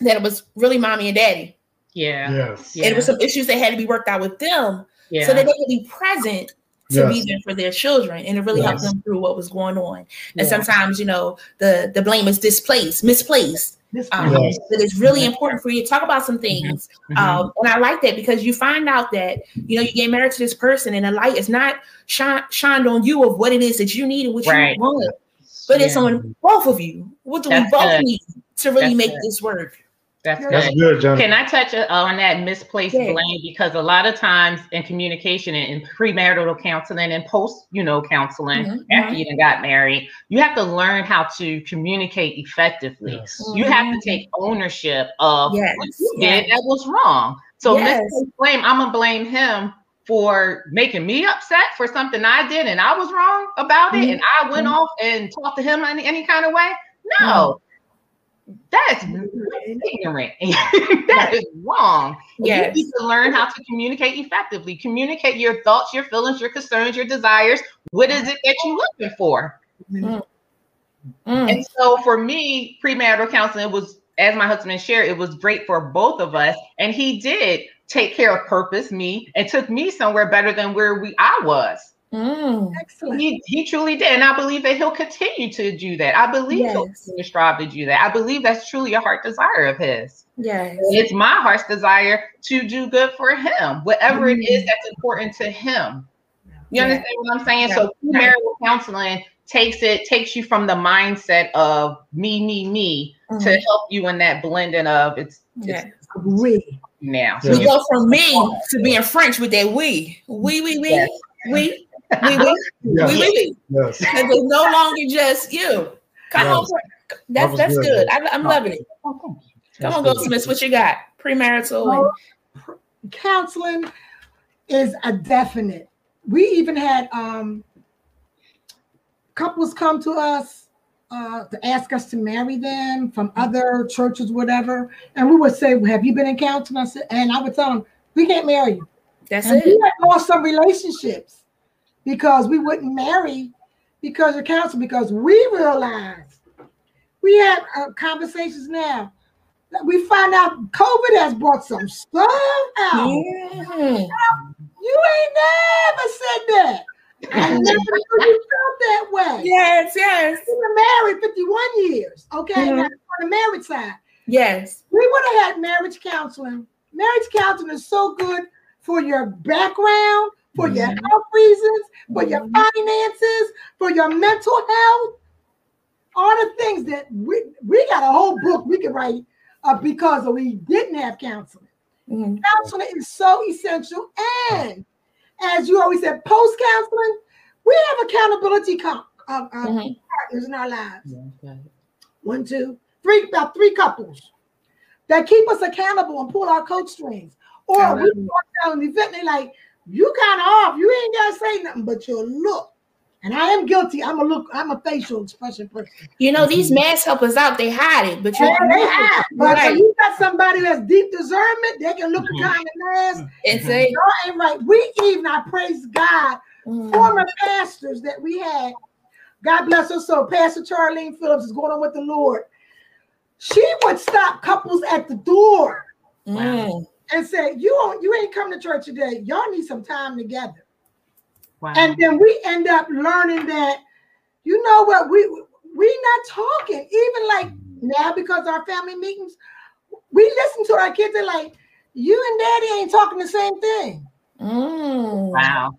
that it was really mommy and daddy. Yeah. Yes. And it was some issues that had to be worked out with them. Yeah. So that they could be present to yes. be there for their children and it really yes. helped them through what was going on. And sometimes, you know, the the blame is displaced, misplaced. Um, yes. But it's really important for you to talk about some things. Mm-hmm. Um, and I like that because you find out that, you know, you get married to this person and the light is not shine, shined on you of what it is that you need and what right. you want, but yeah. it's on both of you. What do That's we both good. need to really That's make good. this work? That's good. That's good, Can I touch on that misplaced yeah. blame? Because a lot of times in communication and in premarital counseling and post, you know, counseling mm-hmm. after mm-hmm. you done got married, you have to learn how to communicate effectively. Yes. You mm-hmm. have to mm-hmm. take ownership of yes. what you did yes. that was wrong. So yes. misplaced blame, I'm gonna blame him for making me upset for something I did and I was wrong about it, mm-hmm. and I went mm-hmm. off and talked to him in any kind of way. No, that's ignorant. that is wrong. Yes. You need to learn how to communicate effectively. Communicate your thoughts, your feelings, your concerns, your desires. What is it that you're looking for? Mm. Mm. And so for me, premarital counseling was, as my husband shared, it was great for both of us. And he did take care of purpose, me, and took me somewhere better than where we I was. Mm. Excellent. He, he truly did. And I believe that he'll continue to do that. I believe yes. he'll continue to strive to do that. I believe that's truly a heart desire of his. Yes. It's my heart's desire to do good for him, whatever mm. it is mm. that's important to him. You yeah. understand what I'm saying? Yeah. So marital counseling takes it, takes you from the mindset of me, me, me mm. to help you in that blending of it's, yeah. we now. So you go from me to being French with that we. We, we, we, yes. we. We will. Yes. We will. Yes. Because it's no longer just you. Come yes. on. That's that that's good. good. I, am loving it. Come on, Goldsmith. What you got? Premarital. Well, and- counseling is a definite. We even had um couples come to us uh, to ask us to marry them from other churches, whatever, and we would say, well, "Have you been in counseling?" I said, and I would tell them, "We can't marry you." That's and it. We had lost some relationships because we wouldn't marry because of counsel because we realized we had uh, conversations now that we find out COVID has brought some stuff out. Yeah. You ain't never said that. I never knew you felt that way. Yes, yes. We were married 51 years. Okay, mm-hmm. on the married side. Yes. We would have had marriage counseling. Marriage counseling is so good for your background, for your mm-hmm. health reasons, for your mm-hmm. finances, for your mental health, all the things that we we got a whole book we could write uh, because we didn't have counseling. Mm-hmm. Counseling is so essential, and as you always said, post counseling, we have accountability com- uh, uh, mm-hmm. partners in our lives. One, two, three about three couples that keep us accountable and pull our coat strings. Or we walk down the event and they like, you kind of off. You ain't gotta say nothing, but your look. And I am guilty. I'm a look, I'm a facial expression person. You know, these masks help us out. They hide it, but you Yeah, they have. But Right. if you got somebody that's deep discernment, they can look Mhm. behind the mask. and say, Y'all ain't right. We even I praise God mm, former pastors that we had. God bless her So Pastor Charlene Phillips is going on with the Lord. She would stop couples at the door mm, and say, "You don't, you ain't come to church today. Y'all need some time together." Wow. And then we end up learning that, you know what, we we not talking even like now because our family meetings, we listen to our kids. They're like, "You and Daddy ain't talking the same thing." mm, wow.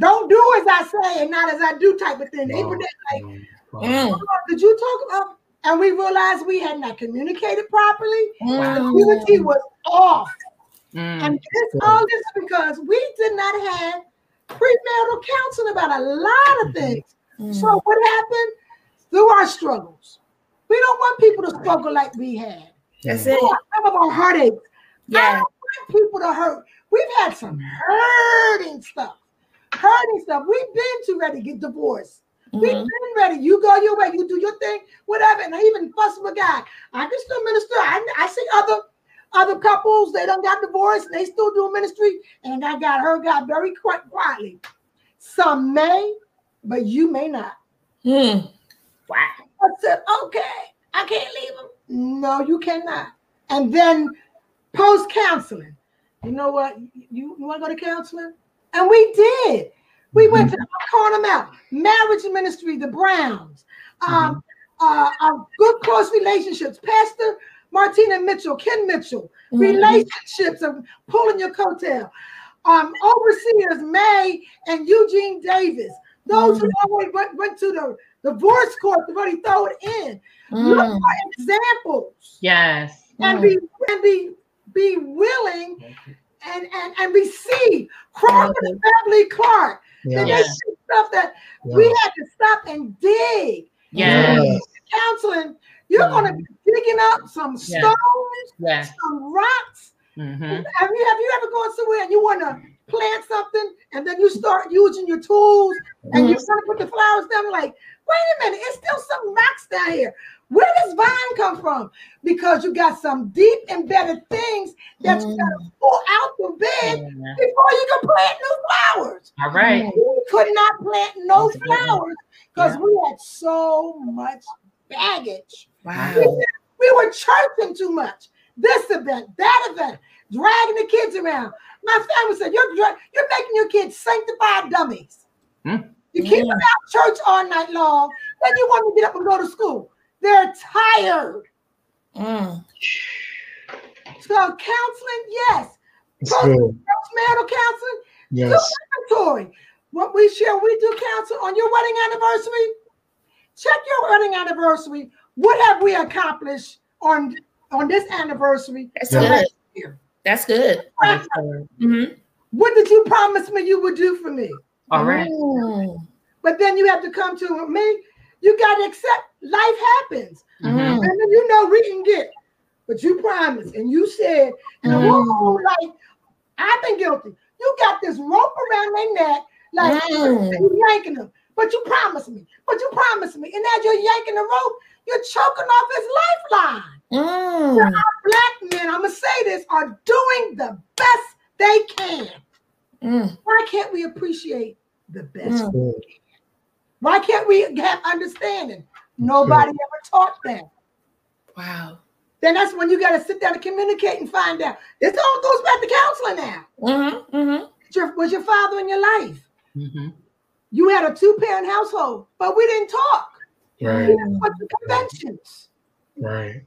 Don't do as I say and not as I do type of thing. They were like, mm, "Oh, did you talk about? And we realized we had not communicated properly. mm. Community was off. Mm. And this all this is because we did not have premarital counseling about a lot of things. Mm. So what happened? Through our struggles. We don't want people to struggle like we had. That's We it. want some of our heartaches. I Yeah. don't want people to hurt. We've had some hurting stuff. Hurting stuff. We've been too ready to get divorced. We've Mhm. been ready. You go your way, you do your thing, whatever. And I even fuss with a guy. I can still minister. I, I see other other couples, they don't got divorced and they still do ministry. And I got her God very qui- quietly. Some may, but you may not. Mm. Wow. I said, okay, I can't leave him. No, you cannot. And then post counseling. You know what? You, you want to go to counseling? And we did. We went to calling them out. Marriage ministry, the Browns, um, uh, our good close relationships, Pastor Martina Mitchell, Ken Mitchell, Mhm. relationships of pulling your coattail. Um, overseers May and Eugene Davis. Those who always went, went to the divorce court to really throw it in. Look Mm. for examples Yes. and be and be be willing and and, and receive. Crawford and Beverly Clark. Yeah. And Yeah. stuff that we had to stop and dig. Yes. Yes. Counseling, you're mm-hmm. gonna be digging up some Yeah. stones, Yes. some rocks. hmm Have you have you ever gone somewhere and you want to plant something and then you start using your tools and you're mm-hmm. trying to put the flowers down? Like, wait a minute, it's still some rocks down here. Where does vine come from? Because you got some deep embedded things that you gotta mm. pull out the bed Yeah. before you can plant new flowers. All right. We could not plant no flowers because Yeah. we had so much baggage. Wow. We were chirping too much. This event, that event, dragging the kids around. My family said, "You're dra- you're making your kids sanctified dummies. Hmm. You keep them out church all night long, then you want them to get up and go to school. They're tired. Mm. So counseling, yes. It's good. Counseling, Yes. inventory. What we share, we do counsel on your wedding anniversary. Check your wedding anniversary. What have we accomplished on on this anniversary? That's good. Here. That's good. Mhm. What did you promise me you would do for me? All right. Mm. But then you have to come to me. You got to accept life happens. Mhm. And then you know we can get, but you promised and you said, and Mm. whoa, like I've been guilty. You got this rope around their neck, like Mm. you yanking them. But you promised me, but you promised me. And as you're yanking the rope, you're choking off his lifeline. Mm. Black men, I'm gonna say this, are doing the best they can. Mm. Why can't we appreciate the best? Mm. Good. Why can't we have understanding? Nobody ever taught that. Wow. Then that's when you got to sit down and communicate and find out. This all goes back to counseling now. Mm-hmm. Mm-hmm. Was your, was your father in your life? Mhm. You had a two parent household, but we didn't talk. Right. We didn't go to conventions. Right.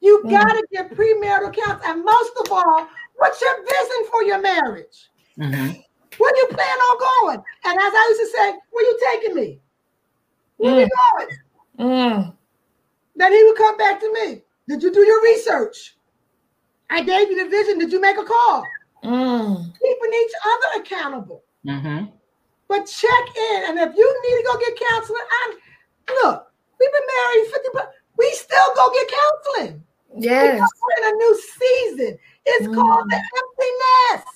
You Mm. got to get premarital counseling. And most of all, what's your vision for your marriage? Mhm. Where you plan on going? And as I used to say, where you taking me? Where you going? Mm. Then he would come back to me. Did you do your research? I gave you the vision. Did you make a call? Mm. Keeping each other accountable. Mhm. But check in. And if you need to go get counseling, I'm look, we've been married 50, but we still go get counseling. Yes. We're in a new season. It's Mm. called the emptiness.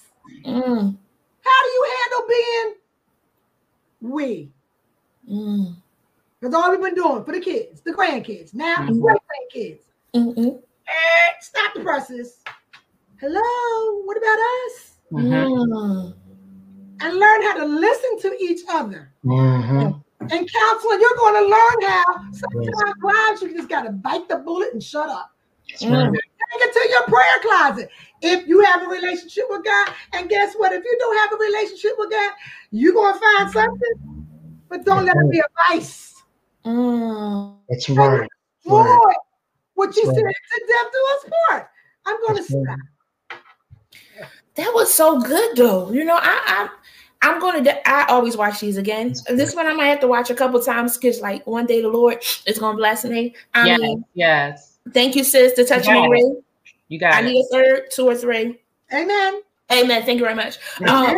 Mm, How do you handle being we? mm, That's all we've been doing for the kids, the grandkids, now Mhm. great grandkids. mm, mm, Eh, stop the presses. Hello, what about us? Mhm. And learn how to listen to each other. Mhm. In counseling, you're going to learn how sometimes wives, you just got to bite the bullet and shut up. That's right. Take it to your prayer closet. If you have a relationship with God, and guess what? If you don't have a relationship with God, you're going to find something, but don't let it be a vice. Mm. That's right. Boy, what you That's said right. to death do us part. I'm going to That's right. Stop. That was so good though. You know, I I I'm gonna de- I always watch these again. This one I might have to watch a couple times because like one day the Lord is gonna bless me. I yes, mean, yes. thank you, sis, to touch me, Yes. Ray. You got I it. need a third, two or three. Amen. Amen. Thank you very much. Um,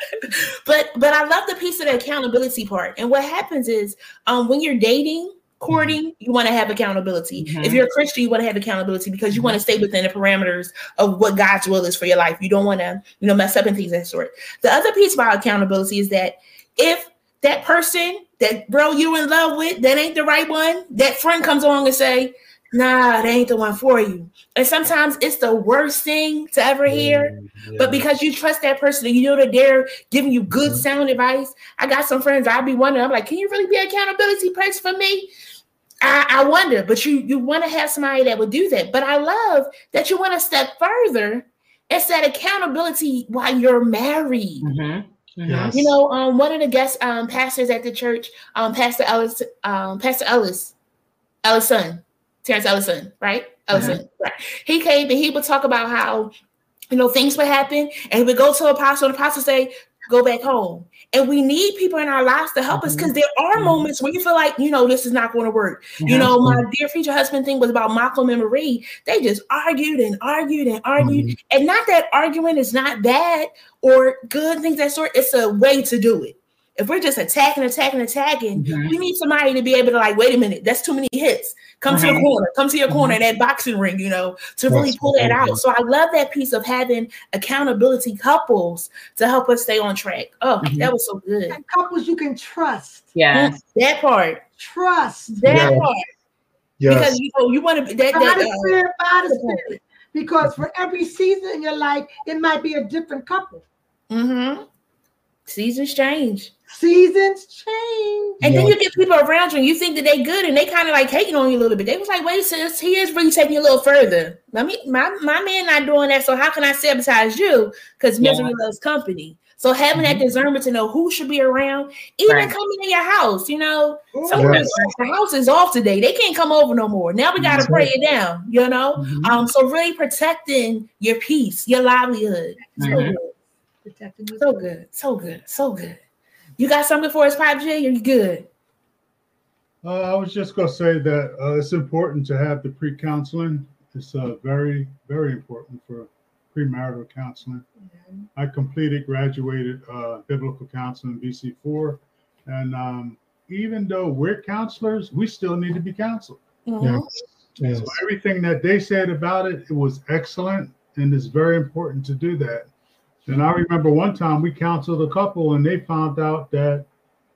but but I love the piece of the accountability part. And what happens is um when you're dating, courting, you want to have accountability. Mhm. If you're a Christian, you want to have accountability because you want to stay within the parameters of what God's will is for your life. You don't want to, you know, mess up and things of that sort. The other piece about accountability is that if that person that bro you in love with that ain't the right one, that friend comes along and say, nah, that ain't the one for you. And sometimes it's the worst thing to ever hear. But because you trust that person and you know that they're giving you good sound advice, I got some friends I'd be wondering, I'm like, can you really be accountability person for me? I, I wonder, but you you want to have somebody that would do that. But I love that you want to step further and set accountability while you're married. Mhm. Mhm. Yes. You know, um, one of the guest um, pastors at the church, um, Pastor Ellis, um, Pastor Ellis, Ellison, Terrence Ellison, right? Ellison, right? He came and he would talk about how, you know, things would happen, and he would go to the Apostle, and the Apostle say, "Go back home." And we need people in our lives to help us because there are Mhm. moments where you feel like, you know, this is not going to work. You Mhm. know, my dear future husband thing was about Malcolm and Marie. They just argued and argued and argued. Mhm. And not that arguing is not bad or good, things that sort. It's a way to do it. If we're just attacking, attacking, attacking, Mhm. we need somebody to be able to like, wait a minute, that's too many hits. Come to the corner, come to your corner, in that boxing ring, you know, to really That's pull that right. out. So I love that piece of having accountability couples to help us stay on track. Oh, Mhm. that was so good. And couples you can trust. Yes. That part, Trust. that Yeah. part, Yes. because you know you want to be that. By that the uh, spirit, by spirit. Because for every season in your life, it might be a different couple. mhm. Seasons change. Seasons change. And then you get people around you and you think that they good and they kind of like hating on you a little bit. They was like, wait, sis, he is really taking you a little further. I mean, my, my man not doing that. So how can I sabotage you? Because misery loves company. So having that discernment to know who should be around, even Right. coming in your house, you know, some Ooh. Yes. the house is off today. They can't come over no more. Now we got to That's pray right. it down, you know? Mhm. Um, so really protecting your peace, your livelihood. So Mhm. good. Protecting you. So good. So good. So good. You got something for us, Pop G? Are you good? Uh, I was just going to say that uh, it's important to have the pre-counseling. It's uh, very, very important for premarital counseling. I completed, graduated uh, biblical counseling BC4, and um, even though we're counselors, we still need to be counseled. Mhm. Yes. Yes. So everything that they said about it, it was excellent, and it's very important to do that. And I remember one time we counseled a couple, and they found out that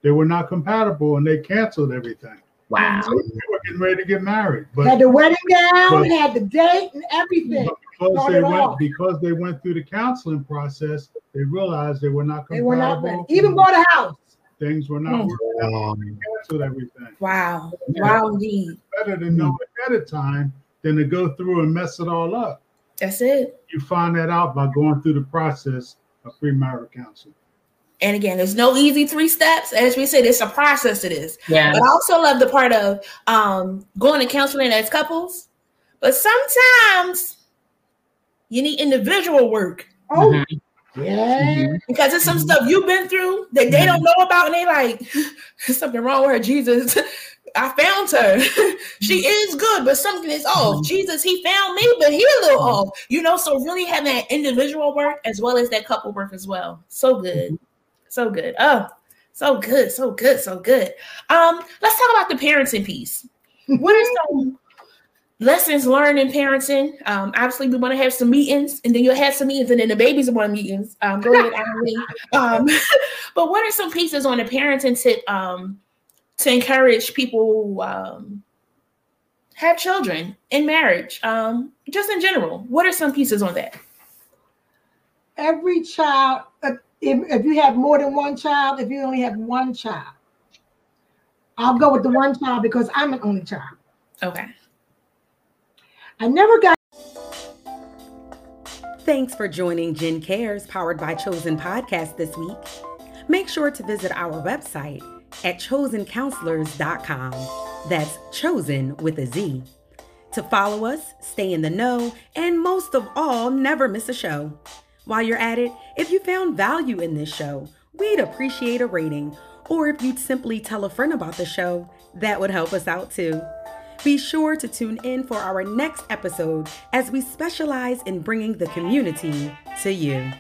they were not compatible, and they canceled everything. Wow. So they were getting ready to get married, but Had the wedding gown, But- had the date and everything. because they went because they went through the counseling process, they realized they were not compatible. They were not ready. Even bought a house. things were not Mm. working out. They canceled everything. Wow. Yeah. Wow, indeed. Better to know ahead of time than to go through and mess it all up. That's it. You find that out by going through the process of premarital counseling. And again, there's no easy three steps. As we said, it's a process It is. Yeah. But I also love the part of um, going to counseling as couples. But sometimes you need individual work Oh, Mhm. yeah. because it's some stuff you've been through that they don't know about, and they like, "There's something wrong with her, Jesus. I found her. she is good, but something is off. Jesus, he found me, but he a little off. You know, so really having that individual work as well as that couple work as well. So good. So good. Oh, so good, so good, so good. Um, let's talk about the parenting piece. what are some lessons learned in parenting? Um, obviously, we want to have some meetings, and then you'll have some meetings, and then the babies want meetings. Um, go ahead, Emily. Um, but what are some pieces on the parenting tip um, to encourage people um, have children in marriage? Um, just in general, what are some pieces on that? Every child, uh, if, if you have more than one child, if you only have one child, I'll go with the one child because I'm an only child. Okay. I never got. Thanks for joining Jen Cares, powered by Chosen Podcast this week. Make sure to visit our website at chozencounselors.com. That's chosen with a Z. To follow us, stay in the know, and most of all, never miss a show. While you're at it, if you found value in this show, we'd appreciate a rating, or if you'd simply tell a friend about the show, that would help us out too. Be sure to tune in for our next episode as we specialize in bringing the community to you.